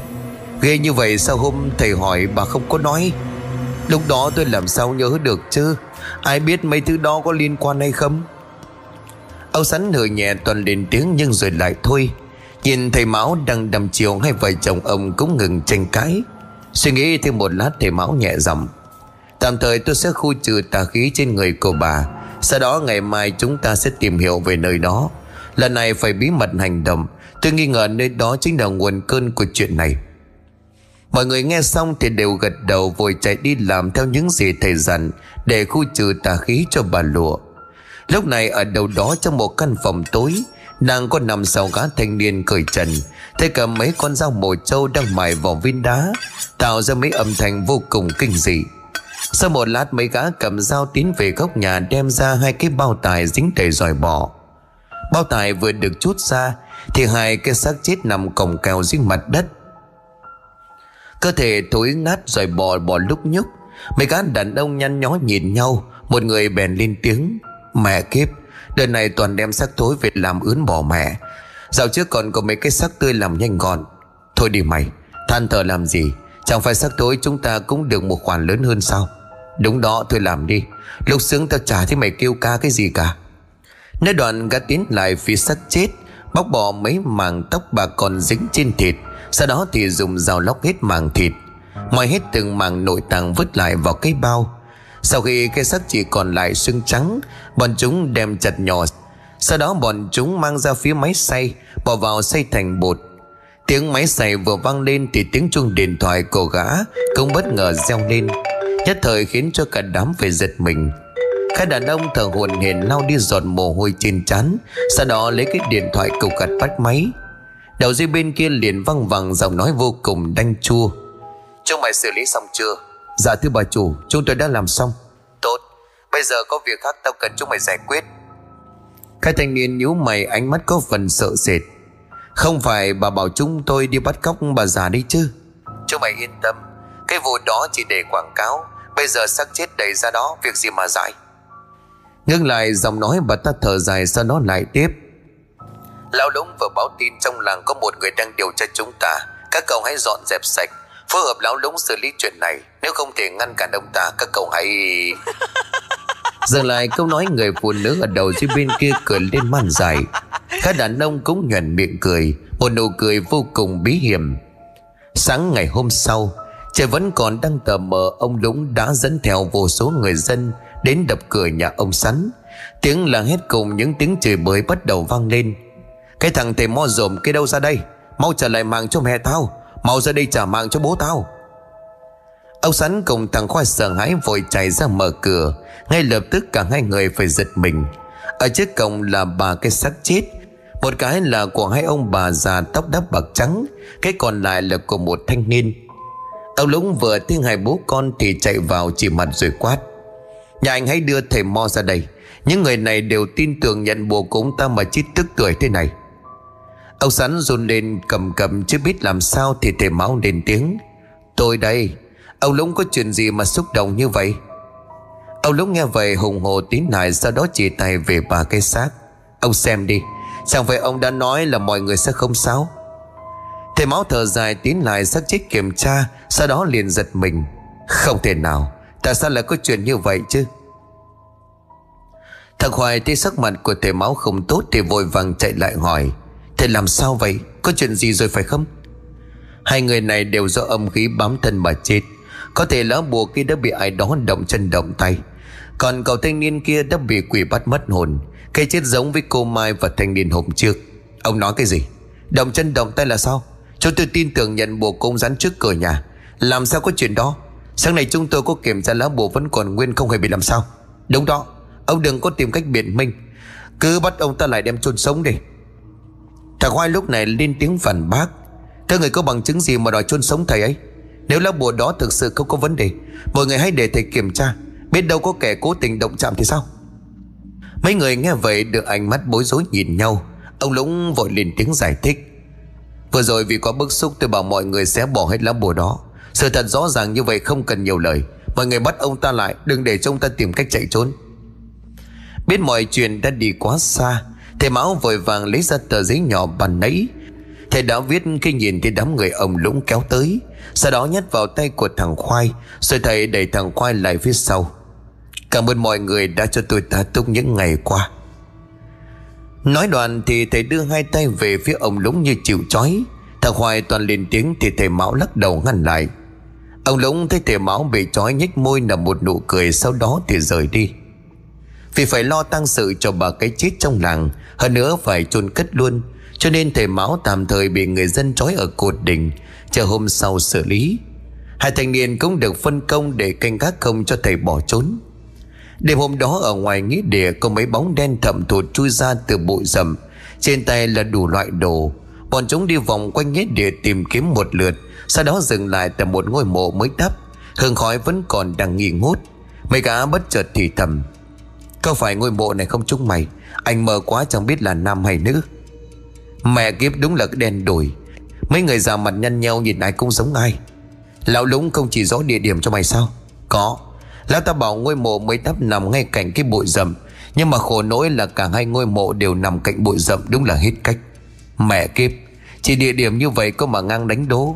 Ghê như vậy sao hôm thầy hỏi bà không có nói? Lúc đó tôi làm sao nhớ được chứ? Ai biết mấy thứ đó có liên quan hay không? Âu sắn hừ nhẹ toàn lên tiếng nhưng rồi lại thôi. Nhìn thầy Mão đang đầm chiều Hai vợ chồng ông cũng ngừng tranh cãi. Suy nghĩ thêm một lát, thầy Mão nhẹ giọng, Tạm thời tôi sẽ khu trừ tà khí trên người của bà. Sau đó ngày mai chúng ta sẽ tìm hiểu về nơi đó. Lần này phải bí mật hành động. Tôi nghi ngờ nơi đó chính là nguồn cơn của chuyện này. Mọi người nghe xong thì đều gật đầu, vội chạy đi làm theo những gì thầy dặn Để khu trừ tà khí cho bà lụa. Lúc này ở đâu đó trong một căn phòng tối Nàng có nằm sau gã thanh niên cởi trần, Thấy cầm mấy con dao mồi trâu đang mài vào viên đá, Tạo ra mấy âm thanh vô cùng kinh dị. Sau một lát, mấy gã cầm dao tiến về góc nhà Đem ra hai cái bao tải dính đầy dòi bò Bao tải vừa được chút ra, Thì hai cái xác chết nằm còng kèo dưới mặt đất. Cơ thể thối nát dòi bò bò lúc nhúc, Mấy gã đàn ông nhăn nhó nhìn nhau, Một người bèn lên tiếng, Mẹ kiếp Đợt này toàn đem xác thối về làm ướn bỏ mẹ. Dạo trước còn có mấy cái xác tươi làm nhanh gọn. Thôi đi mày, Than thở làm gì? Chẳng phải xác thối chúng ta cũng được một khoản lớn hơn sao? Đúng đó, thôi làm đi. Lúc sướng tao trả thấy mày kêu ca cái gì cả. Nói đoạn gã tiến lại phía xác chết, Bóc bỏ mấy màng tóc bà còn dính trên thịt. Sau đó thì dùng dao lóc hết màng thịt. Moi hết từng màng nội tạng vứt lại vào cái bao sau khi cái xác chỉ còn lại xương trắng, Bọn chúng đem chặt nhỏ. Sau đó bọn chúng mang ra phía máy xay, Bỏ vào xay thành bột. Tiếng máy xay vừa vang lên Thì tiếng chuông điện thoại của gã Cũng bất ngờ reo lên. Nhất thời khiến cho cả đám phải giật mình. Các đàn ông thở hồn hển lau đi giọt mồ hôi trên trán, Sau đó lấy cái điện thoại cầu gặt bắt máy. Đầu dây bên kia liền văng vẳng giọng nói vô cùng đanh chua. Chúng mày xử lý xong chưa? Dạ thưa bà chủ Chúng tôi đã làm xong. Tốt. Bây giờ có việc khác tao cần chúng mày giải quyết. Cái thanh niên nhíu mày ánh mắt có phần sợ sệt. Không phải bà bảo chúng tôi đi bắt cóc bà già đi chứ? Chúng mày yên tâm. Cái vụ đó chỉ để quảng cáo. Bây giờ xác chết đầy ra đó Việc gì mà giải? Ngưng lại giọng nói bà ta thở dài Sau đó lại tiếp. Lão Lũng vừa báo tin trong làng có một người đang điều tra chúng ta. Các cậu hãy dọn dẹp sạch Phối hợp lão lũng xử lý chuyện này nếu không thể ngăn cản ông ta, Các cậu hãy Dừng lại, câu nói người phụ nữ ở đầu dưới bên kia cười lên man dài Các đàn ông cũng nhuận miệng cười, Một nụ cười vô cùng bí hiểm. Sáng ngày hôm sau, Trời vẫn còn đang tờ mờ, Ông Lũng đã dẫn theo vô số người dân Đến đập cửa nhà ông Sắn. Tiếng là hét cùng những tiếng chửi bới bắt đầu vang lên. Cái thằng thầy mo dồm kia đâu ra đây? Mau trở lại mạng cho mẹ tao, Mau ra đây trả mạng cho bố tao. Ông Sắn cùng thằng Khoa sợ hãi vội chạy ra mở cửa. Ngay lập tức cả hai người phải giật mình. Ở trước cổng là bà cái xác chết. Một cái là của hai ông bà già tóc đắp bạc trắng. Cái còn lại là của một thanh niên. Ông Lũng vừa tiếng hai bố con thì chạy vào chỉ mặt rồi quát. Nhà anh hãy đưa thầy Mo ra đây. Những người này đều tin tưởng nhận bùa của ông ta mà chết tức tuổi thế này. Ông sắn run lên cầm cầm chứ biết làm sao thì thầy máu lên tiếng. Tôi đây. Ông Lũng có chuyện gì mà xúc động như vậy? Ông Lũng nghe vậy hùng hồ tín lại, Sau đó chỉ tay về bà cái xác. Ông xem đi, Chẳng phải ông đã nói là mọi người sẽ không sao? Thầy máu thở dài tiến lại, xác chết kiểm tra, Sau đó liền giật mình. Không thể nào, Tại sao lại có chuyện như vậy chứ? Thằng Hoài thấy sắc mặt của thầy máu không tốt Thì vội vàng chạy lại hỏi, Thầy làm sao vậy? Có chuyện gì rồi phải không? Hai người này đều do âm khí bám thân mà chết. Có thể lá bùa kia đã bị ai đó động chân động tay. Còn cậu thanh niên kia đã bị quỷ bắt mất hồn. Cái chết giống với cô Mai và thanh niên hôm trước. Ông nói cái gì? Động chân động tay là sao? Chúng tôi tin tưởng nhận bùa công rắn trước cửa nhà. Làm sao có chuyện đó? Sáng nay chúng tôi có kiểm tra lá bùa vẫn còn nguyên không hề bị làm sao? Đúng đó. Ông đừng có tìm cách biện minh. Cứ bắt ông ta lại đem chôn sống đi. Thằng Hoai lúc này lên tiếng phản bác. Thưa người có bằng chứng gì mà đòi chôn sống thầy ấy? Nếu lá bùa đó thực sự không có vấn đề, Mọi người hãy để thầy kiểm tra. Biết đâu có kẻ cố tình động chạm thì sao? Mấy người nghe vậy được ánh mắt bối rối nhìn nhau. Ông Lũng vội lên tiếng giải thích. Vừa rồi vì có bức xúc, tôi bảo mọi người sẽ bỏ hết lá bùa đó. Sự thật rõ ràng như vậy không cần nhiều lời. Mọi người bắt ông ta lại, Đừng để chúng ta tìm cách chạy trốn. Biết mọi chuyện đã đi quá xa, Thầy Mão vội vàng lấy ra tờ giấy nhỏ bàn nấy Thầy đã viết khi nhìn thấy đám người ông lũng kéo tới. Sau đó nhét vào tay của thằng Khoai, Rồi thầy đẩy thằng Khoai lại phía sau. Cảm ơn mọi người đã cho tôi tá túc những ngày qua. Nói đoạn thì thầy đưa hai tay về phía ông Lũng như chịu chói. Thằng khoai toàn lên tiếng thì thầy Mão lắc đầu ngăn lại. Ông Lũng thấy thầy Mão bị chói nhếch môi nở một nụ cười, Sau đó thì rời đi. Vì phải lo tăng sự cho bà cái chết trong làng, Hơn nữa phải chôn cất luôn, Cho nên thầy Mão tạm thời bị người dân trói ở cột đỉnh Chờ hôm sau xử lý. Hai thanh niên cũng được phân công để canh gác không cho thầy bỏ trốn. Đêm hôm đó ở ngoài nghĩa địa có mấy bóng đen thậm thụt chui ra từ bụi rậm Trên tay là đủ loại đồ. Bọn chúng đi vòng quanh nghĩa địa tìm kiếm một lượt, Sau đó dừng lại tại một ngôi mộ mới đắp. Hương khói vẫn còn đang nghi ngút. Mấy gã bất chợt thì thầm, Có phải ngôi mộ này không trúng mày? Anh mờ quá chẳng biết là nam hay nữ. Mẹ kiếp đúng là đen đổi Mấy người già mặt nhăn nhau nhìn ai cũng giống ai. Lão lũng không chỉ rõ địa điểm cho mày sao? Có. Lão ta bảo ngôi mộ mới đắp nằm ngay cạnh cái bụi rậm. Nhưng mà khổ nỗi là cả hai ngôi mộ đều nằm cạnh bụi rậm, đúng là hết cách. Mẹ kiếp, Chỉ địa điểm như vậy có mà ngang đánh đố.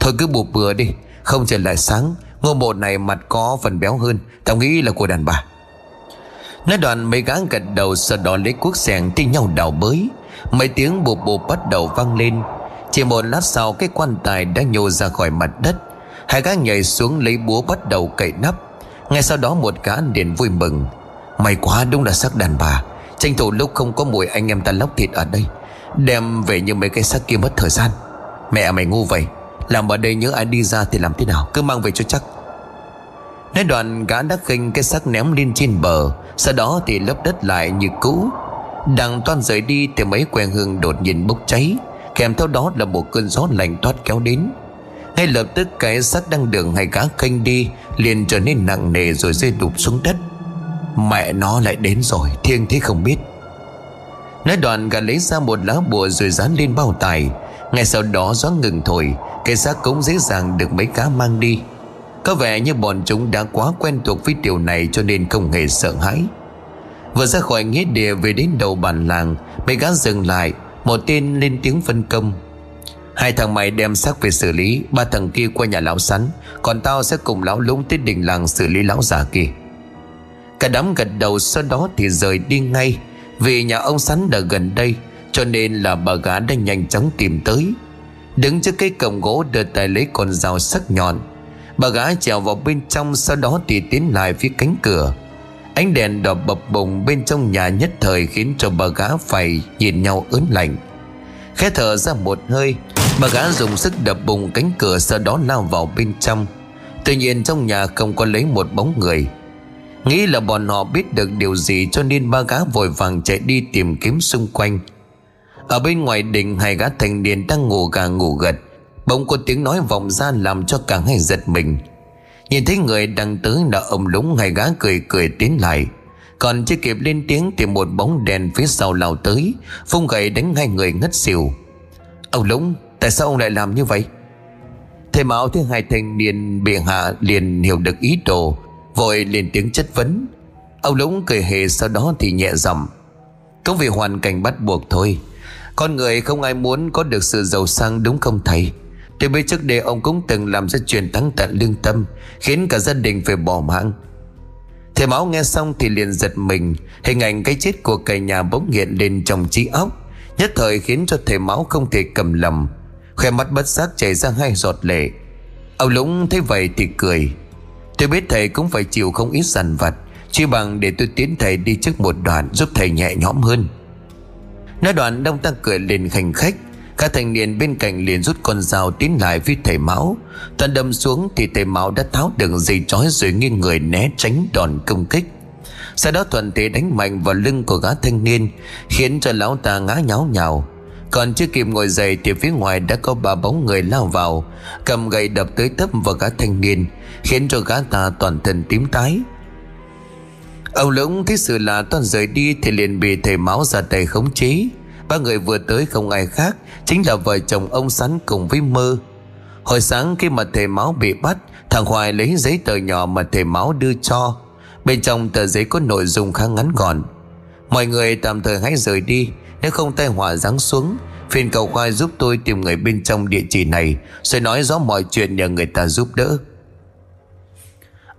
Thôi cứ bụp bừa đi, Không trở lại sáng, Ngôi mộ này mặt có phần béo hơn, Tao nghĩ là của đàn bà. Nói đoạn mấy gã gật đầu Sau đó lấy cuốc sẻng thi nhau đào bới. Mấy tiếng bụp bụp bắt đầu vang lên chỉ một lát sau, Cái quan tài đã nhô ra khỏi mặt đất. Hai gã nhảy xuống lấy búa bắt đầu cậy nắp. Ngay sau đó, một gã liền vui mừng. May quá, đúng là xác đàn bà. Tranh thủ lúc không có mùi, anh em ta lóc thịt ở đây. Đem về như mấy cái xác kia mất thời gian. Mẹ mày ngu vậy. Làm ở đây nhớ ai đi ra thì làm thế nào? Cứ mang về cho chắc. Nói đoạn, gã đã khinh cái xác ném lên trên bờ. Sau đó thì lấp đất lại như cũ. Đang toan rời đi thì mấy que hương đột nhiên bốc cháy. Kèm theo đó là một cơn gió lạnh toát kéo đến. Ngay lập tức cái xác đang đường hay cá kênh đi, liền trở nên nặng nề rồi rơi đục xuống đất. Mẹ nó lại đến rồi, thiêng thế không biết. Nói đoạn gã lấy ra một lá bùa rồi dán lên bao tải. Ngay sau đó gió ngừng thổi, cái xác cũng dễ dàng được mấy cá mang đi. Có vẻ như bọn chúng đã quá quen thuộc với điều này cho nên không hề sợ hãi. Vừa ra khỏi nghĩa địa về đến đầu bản làng, mấy gã dừng lại một tên lên tiếng phân công. Hai thằng mày đem xác về xử lý, Ba thằng kia qua nhà lão sắn, Còn tao sẽ cùng lão lũng tới đình làng xử lý lão già kia. Cả đám gật đầu, sau đó thì rời đi ngay, Vì nhà ông sắn đã gần đây, Cho nên là bà gá đã nhanh chóng tìm tới. Đứng trước cây cổng gỗ đưa tay lấy con dao sắc nhọn, Bà gái trèo vào bên trong, Sau đó thì tiến lại phía cánh cửa. Ánh đèn đỏ bập bùng bên trong nhà nhất thời Khiến cho bà gã phải nhìn nhau ớn lạnh. Khẽ thở ra một hơi, Bà gã dùng sức đập bùng cánh cửa Sau đó lao vào bên trong. Tuy nhiên trong nhà không có lấy một bóng người. Nghĩ là bọn họ biết được điều gì Cho nên ba gã vội vàng chạy đi tìm kiếm xung quanh. Ở bên ngoài đình, Hai gã thành niên đang ngủ gà ngủ gật. Bỗng có tiếng nói vọng ra Làm cho cả hai giật mình. Nhìn thấy người đang tới đã ông lúng, Hai gã cười cười tiến lại. Còn chưa kịp lên tiếng Thì một bóng đèn phía sau lao tới Phung gậy đánh hai người ngất xỉu. Ông lúng Tại sao ông lại làm như vậy? Thầy Mão thứ hai thanh niên bị hạ liền hiểu được ý đồ, Vội liền tiếng chất vấn. Ông Lũng cười hề sau đó thì nhẹ giọng. Cũng vì hoàn cảnh bắt buộc thôi, Con người không ai muốn có được sự giàu sang, đúng không thầy? Từ bây trước đây, ông cũng từng làm ra chuyện thắng tận lương tâm, Khiến cả gia đình phải bỏ mạng. Thầy máu nghe xong thì liền giật mình. Hình ảnh cái chết của cả nhà bỗng hiện lên trong trí óc. Nhất thời khiến cho thầy máu không thể cầm lầm Khoe mắt bất giác chảy ra hai giọt lệ. Ông Lũng thấy vậy thì cười. Tôi biết thầy cũng phải chịu không ít sàn vặt, Chỉ bằng để tôi tiến thầy đi trước một đoạn Giúp thầy nhẹ nhõm hơn. Nói đoạn đông ta cười lên khành khách. Các thanh niên bên cạnh liền rút con dao tiến lại với thầy Mão. Toàn đâm xuống thì thầy Mão đã tháo đường dây chói rồi nghiêng người né tránh đòn công kích. Sau đó thuận thế đánh mạnh vào lưng của gã thanh niên, Khiến cho lão ta ngã nháo nhào. Còn chưa kịp ngồi dậy thì phía ngoài đã có ba bóng người lao vào, Cầm gậy đập tới tấp vào gã thanh niên, Khiến cho gã ta toàn thân tím tái. Ông Lũng thấy sự là toàn rời đi Thì liền bị thầy máu ra tay khống chế. Ba người vừa tới không ai khác, Chính là vợ chồng ông Sắn cùng với Mơ. Hồi sáng khi mà thầy máu bị bắt, Thằng Hoài lấy giấy tờ nhỏ mà thầy máu đưa cho. Bên trong tờ giấy có nội dung khá ngắn gọn. Mọi người tạm thời hãy rời đi, nếu không tai họa giáng xuống. Phiền cầu khoai giúp tôi tìm người bên trong địa chỉ này Rồi nói rõ mọi chuyện nhờ người ta giúp đỡ.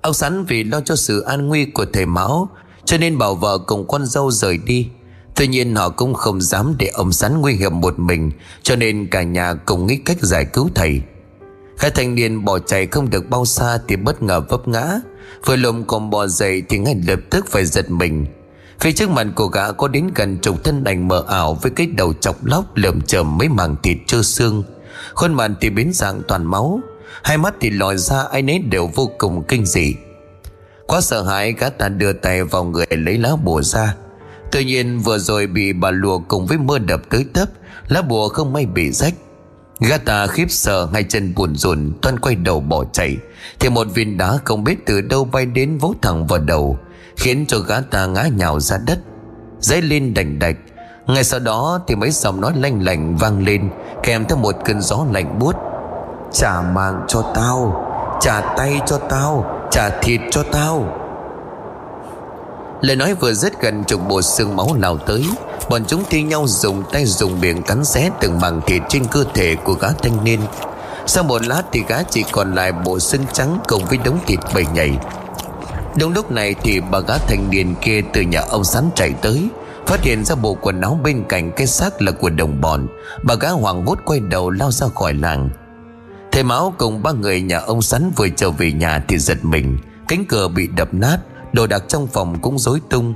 Ông Sắn vì lo cho sự an nguy của thầy Mão Cho nên bảo vợ cùng con dâu rời đi. Tuy nhiên họ cũng không dám để ông sắn nguy hiểm một mình, Cho nên cả nhà cùng nghĩ cách giải cứu thầy. Hai thanh niên bỏ chạy không được bao xa Thì bất ngờ vấp ngã. Vừa lùm còn bò dậy thì ngay lập tức phải giật mình. Phía trước mặt của gã có đến gần chục thân ảnh mờ ảo Với cái đầu chọc lóc lởm chởm mấy mảng thịt trơ xương. Khuôn mặt thì biến dạng toàn máu, Hai mắt thì lòi ra ai nấy đều vô cùng kinh dị. Quá sợ hãi, gã ta đưa tay vào người lấy lá bùa ra. Tuy nhiên, vừa rồi bị bà lùa cùng với mưa đập tới tấp, Lá bùa không may bị rách. Gã ta khiếp sợ hai chân buồn rùn Toan quay đầu bỏ chạy. Thì một viên đá không biết từ đâu bay đến vỗ thẳng vào đầu, Khiến cho gã ta ngã nhào ra đất. Dãy lên đành đạch. Ngay sau đó thì mấy giọng nói lanh lành vang lên, Kèm theo một cơn gió lạnh buốt. Trả mạng cho tao, Trả tay cho tao, Trả thịt cho tao. Lời nói vừa dứt gần chục bộ xương máu nào tới. Bọn chúng thi nhau dùng tay dùng miệng cắn xé từng mảng thịt trên cơ thể của gã thanh niên. Sau một lát thì gã chỉ còn lại bộ xương trắng cùng với đống thịt bầy nhảy. Đúng lúc này thì bà gã thanh niên kia từ nhà ông sắn chạy tới, Phát hiện ra bộ quần áo bên cạnh cái xác là của đồng bọn. Bà gã hoảng hốt quay đầu lao ra khỏi làng. Thầy Mão cùng ba người nhà ông sắn vừa trở về nhà thì giật mình, Cánh cửa bị đập nát. Đồ đạc trong phòng cũng rối tung.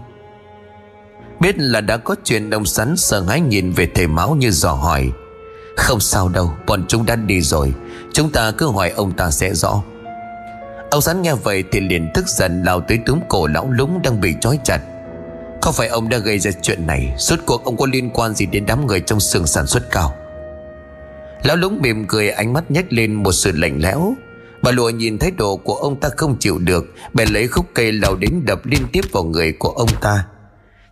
Biết là đã có chuyện, Ông sắn sợ hãi nhìn về thầy máu như dò hỏi. Không sao đâu, Bọn chúng đã đi rồi. Chúng ta cứ hỏi ông ta sẽ rõ. Ông sắn nghe vậy thì liền tức giận lao tới túm cổ lão lúng đang bị trói chặt. Không phải ông đã gây ra chuyện này? Suốt cuộc ông có liên quan gì đến đám người trong xưởng sản xuất cao? Lão lúng mỉm cười, ánh mắt nhếch lên một sự lạnh lẽo. Bà lụa nhìn thái độ của ông ta không chịu được. Bèn lấy khúc cây lao đến đập liên tiếp vào người của ông ta.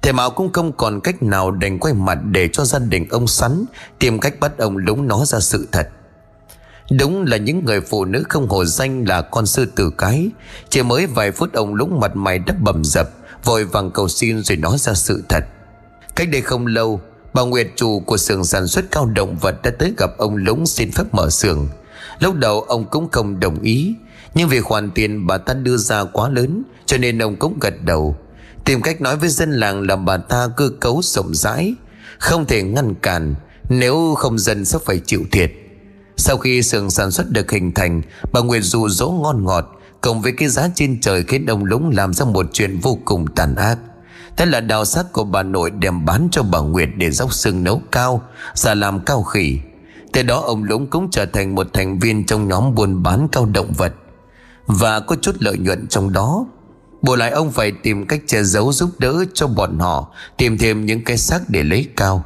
Thầy Mạo cũng không còn cách nào đành quay mặt để cho gia đình ông sắn. Tìm cách bắt ông lúng nó ra sự thật. Đúng là những người phụ nữ không hồ danh là con sư tử cái. Chỉ mới vài phút ông lúng mặt mày đắp bầm dập, Vội vàng cầu xin rồi nói ra sự thật. Cách đây không lâu, Bà Nguyệt chủ của xưởng sản xuất cao động vật đã tới gặp ông Lũng xin phép mở xưởng. Lúc đầu ông cũng không đồng ý, Nhưng vì khoản tiền bà ta đưa ra quá lớn, Cho nên ông cũng gật đầu. Tìm cách nói với dân làng là bà ta cơ cấu rộng rãi, Không thể ngăn cản, Nếu không dân sẽ phải chịu thiệt. Sau khi xưởng sản xuất được hình thành, Bà Nguyệt dụ dỗ ngon ngọt, Cộng với cái giá trên trời khiến ông Lũng làm ra một chuyện vô cùng tàn ác. Thế là đào xác của bà nội đem bán cho bà Nguyệt để dốc xương nấu cao, Giả làm cao khỉ. Từ đó ông Lũng cũng trở thành một thành viên trong nhóm buôn bán cao động vật. Và có chút lợi nhuận trong đó. Bù lại ông phải tìm cách che giấu giúp đỡ cho bọn họ, Tìm thêm những cái xác để lấy cao.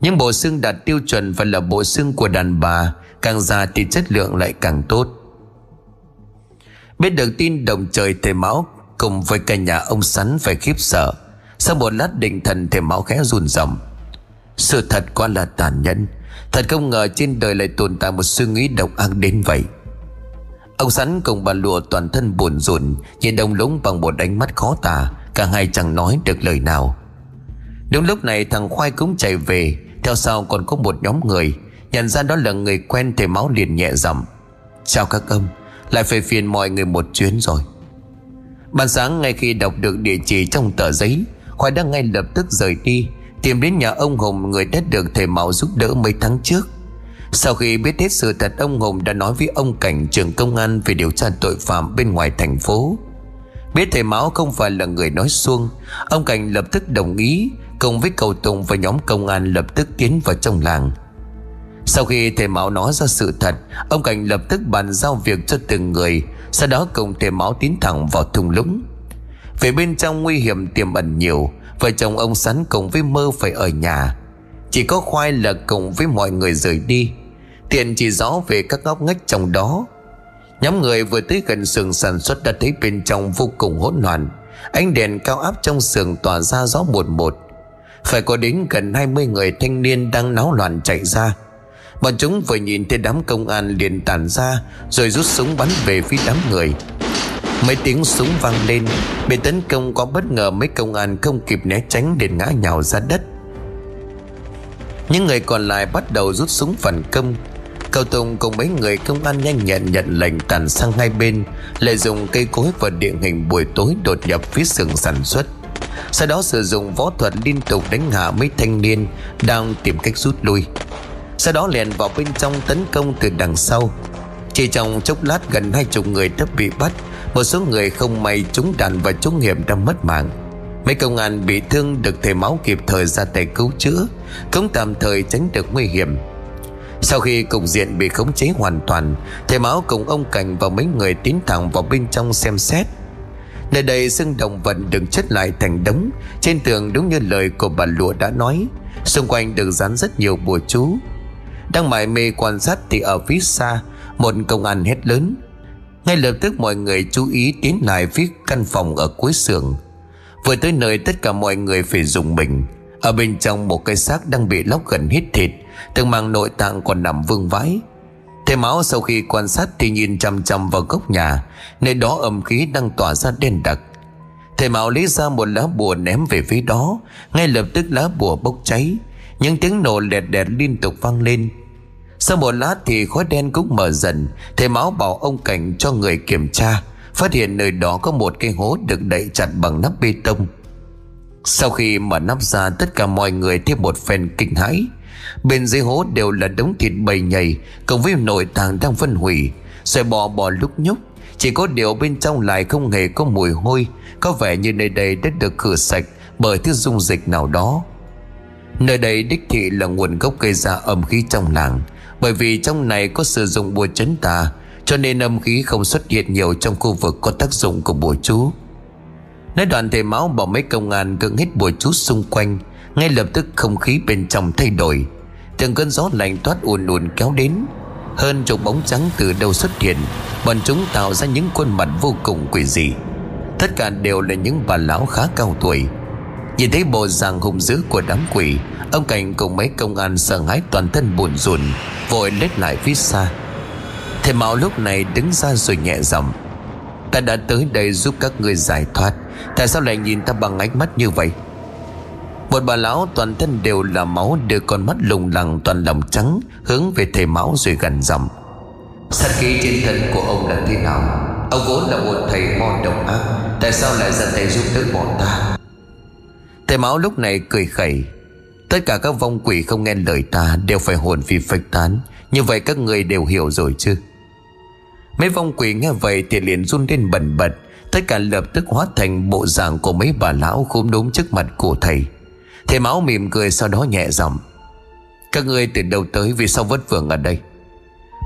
Những bộ xương đạt tiêu chuẩn và là bộ xương của đàn bà, Càng già thì chất lượng lại càng tốt. Biết được tin đồng trời thầy máu Cùng với cả nhà ông sắn phải khiếp sợ, sau một lát định thần thầy máu khẽ run rẩy Sự thật quá là tàn nhẫn. Thật không ngờ trên đời lại tồn tại một suy nghĩ độc ác đến vậy. Ông sắn cùng bà lụa toàn thân buồn rùn Nhìn ông lúng bằng một ánh mắt khó tả, Cả hai chẳng nói được lời nào. Đúng lúc này thằng Khoai cũng chạy về, Theo sau còn có một nhóm người, Nhận ra đó là người quen thì máu liền nhẹ giọng, Chào các ông, Lại phải phiền mọi người một chuyến rồi. Ban sáng ngay khi đọc được địa chỉ trong tờ giấy, Khoai đã ngay lập tức rời đi Tìm đến nhà ông Hùng Người đã được thầy Mạo giúp đỡ mấy tháng trước. Sau khi biết hết sự thật, Ông Hùng đã nói với ông Cảnh trưởng công an Về điều tra tội phạm bên ngoài thành phố. Biết thầy Mão không phải là người nói xuông, Ông Cảnh lập tức đồng ý, Cùng với cầu Tùng và nhóm công an lập tức tiến vào trong làng. Sau khi thầy Mão nói ra sự thật, Ông Cảnh lập tức bàn giao việc cho từng người, Sau đó cùng thầy Mão tiến thẳng vào thung lũng. Về bên trong nguy hiểm tiềm ẩn nhiều Vợ chồng ông sắn cùng với mơ phải ở nhà. Chỉ có khoai là cùng với mọi người rời đi. Tiền chỉ rõ về các ngóc ngách trong đó. Nhóm người vừa tới gần xưởng sản xuất đã thấy bên trong vô cùng hỗn loạn. Ánh đèn cao áp trong xưởng tỏa ra gió một một. Phải có đến gần 20 người thanh niên đang náo loạn chạy ra. Bọn chúng vừa nhìn thấy đám công an liền tản ra, Rồi rút súng bắn về phía đám người. Mấy tiếng súng vang lên, Bị tấn công có bất ngờ mấy công an không kịp né tránh để ngã nhào ra đất. Những người còn lại bắt đầu rút súng phản công. Cầu Tùng cùng mấy người công an nhanh nhẹn nhận lệnh tàn sang hai bên, Lợi dụng cây cối và địa hình buổi tối đột nhập phía xưởng sản xuất. Sau đó sử dụng võ thuật liên tục đánh hạ mấy thanh niên Đang tìm cách rút lui. Sau đó lèn vào bên trong tấn công từ đằng sau. Chỉ trong chốc lát, gần hai chục người đã bị bắt. Một số người không may trúng đạn và trúng hiểm đã mất mạng. Mấy công an bị thương được thầy máu kịp thời ra tay cứu chữa, Cũng tạm thời tránh được nguy hiểm. Sau khi cục diện bị khống chế hoàn toàn, Thầy máu cùng ông Cảnh và mấy người tiến thẳng vào bên trong xem xét. Nơi đây xương động vật được chất lại thành đống, Trên tường đúng như lời của bà lụa đã nói. Xung quanh được dán rất nhiều bùa chú. Đang mải mê quan sát thì ở phía xa, Một công an hét lớn. Ngay lập tức mọi người chú ý tiến lại phía căn phòng ở cuối xưởng. Vừa tới nơi tất cả mọi người phải dùng mình Ở bên trong một cái xác đang bị lóc gần hết thịt, Từng mang nội tạng còn nằm vương vãi. Thầy máu sau khi quan sát thì nhìn chăm chăm vào góc nhà, Nơi đó âm khí đang tỏa ra đen đặc. Thầy máu lấy ra một lá bùa ném về phía đó, Ngay lập tức lá bùa bốc cháy. Những tiếng nổ lẹt đẹt liên tục vang lên. Sau một lát thì khói đen cũng mở dần Thầy máu bảo ông Cảnh cho người kiểm tra, Phát hiện nơi đó có một cái hố được đậy chặt bằng nắp bê tông. Sau khi mở nắp ra, tất cả mọi người thêm một phen kinh hãi. Bên dưới hố đều là đống thịt bầy nhầy, cộng với nội tạng đang phân hủy. Xoài bò bò lúc nhúc, Chỉ có điều bên trong lại không hề có mùi hôi, Có vẻ như nơi đây đã được khử sạch Bởi thứ dung dịch nào đó. Nơi đây đích thị là nguồn gốc gây ra âm khí trong làng. Bởi vì trong này có sử dụng bùa chấn tà, Cho nên âm khí không xuất hiện nhiều trong khu vực có tác dụng của bùa chú. Nói đoàn thầy máu bảo mấy công an cưỡng hết bùa chú xung quanh, Ngay lập tức không khí bên trong thay đổi. Từng cơn gió lạnh toát ùn ùn kéo đến, Hơn chục bóng trắng từ đâu xuất hiện, Bọn chúng tạo ra những khuôn mặt vô cùng quỷ dị. Tất cả đều là những bà lão khá cao tuổi Nhìn thấy bộ dạng hung dữ của đám quỷ, Ông Cảnh cùng mấy công an sợ hãi toàn thân buồn rùn, Vội lết lại phía xa. Thầy Mạo lúc này đứng ra rồi nhẹ giọng, Ta đã tới đây giúp các người giải thoát, Tại sao lại nhìn ta bằng ánh mắt như vậy? Một bà lão toàn thân đều là máu, Đưa con mắt lùng lẳng toàn lòng trắng, Hướng về thầy Mão rồi gần giọng, Sát khí trên thân của ông là thế nào? Ông vốn là một thầy mò độc ác, Tại sao lại ra tay giúp đỡ bọn ta? Thầy máu lúc này cười khẩy. Tất cả các vong quỷ không nghe lời ta Đều phải hồn phi phách tán. Như vậy các người đều hiểu rồi chứ. Mấy vong quỷ nghe vậy Thì liền run lên bẩn bật. Tất cả lập tức hóa thành bộ dạng của mấy bà lão khúm đốm trước mặt của thầy. Thầy máu mỉm cười sau đó nhẹ giọng. Các ngươi từ đâu tới, vì sao vất vưởng ở đây?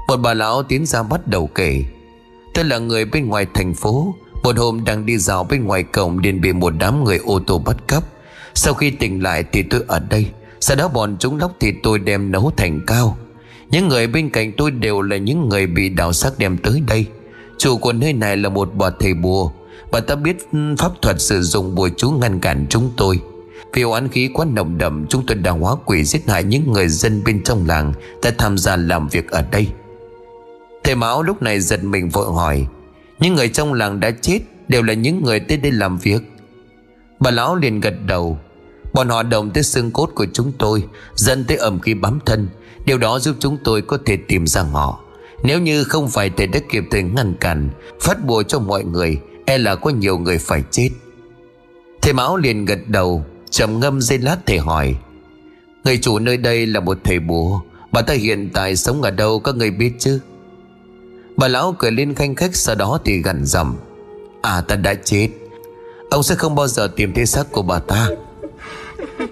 Một bà lão tiến ra bắt đầu kể. Tôi là người bên ngoài thành phố, Một hôm đang đi dạo bên ngoài cổng liền bị một đám người ô tô bắt cắp. Sau khi tỉnh lại thì tôi ở đây. Sau đó bọn chúng lóc thì tôi đem nấu thành cao. Những người bên cạnh tôi đều là những người bị đào xác đem tới đây. Chủ của nơi này là một bà thầy bùa. Bà ta biết pháp thuật sử dụng bùa chú ngăn cản chúng tôi. Vì oán khí quá nồng đậm, Chúng tôi đã hóa quỷ giết hại những người dân bên trong làng, Đã tham gia làm việc ở đây. Thầy Mão lúc này giật mình vội hỏi, Những người trong làng đã chết Đều là những người tới đây làm việc? Bà lão liền gật đầu. Bọn họ động tới xương cốt của chúng tôi, Dẫn tới ẩm khí bám thân. Điều đó giúp chúng tôi có thể tìm ra họ. Nếu như không phải thầy đã kịp thời ngăn cản, Phát bùa cho mọi người E là có nhiều người phải chết. Thầy Mão liền gật đầu, trầm ngâm dây lát thầy hỏi, Người chủ nơi đây là một thầy bùa, Bà ta hiện tại sống ở đâu các người biết chứ? Bà lão cười lên khanh khách, Sau đó thì gần dầm À ta đã chết. Ông sẽ không bao giờ tìm thấy xác của bà ta.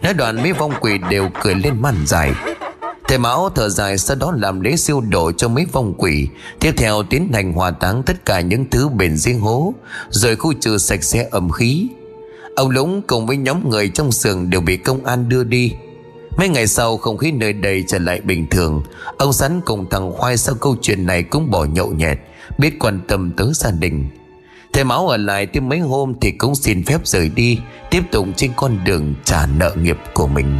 Nói đoạn mấy vong quỷ đều cười lên màn dài. Thầy Mão thở dài sau đó làm lễ siêu độ cho mấy vong quỷ. Tiếp theo tiến hành hòa táng tất cả những thứ bền riêng hố, Rồi khu trừ sạch sẽ ẩm khí. Ông Lũng cùng với nhóm người trong sườn đều bị công an đưa đi. Mấy ngày sau, không khí nơi đây trở lại bình thường. Ông Sắn cùng thằng Khoai sau câu chuyện này cũng bỏ nhậu nhẹt, Biết quan tâm tới gia đình. Thầy Máu ở lại thêm mấy hôm thì cũng xin phép rời đi, Tiếp tục trên con đường trả nợ nghiệp của mình.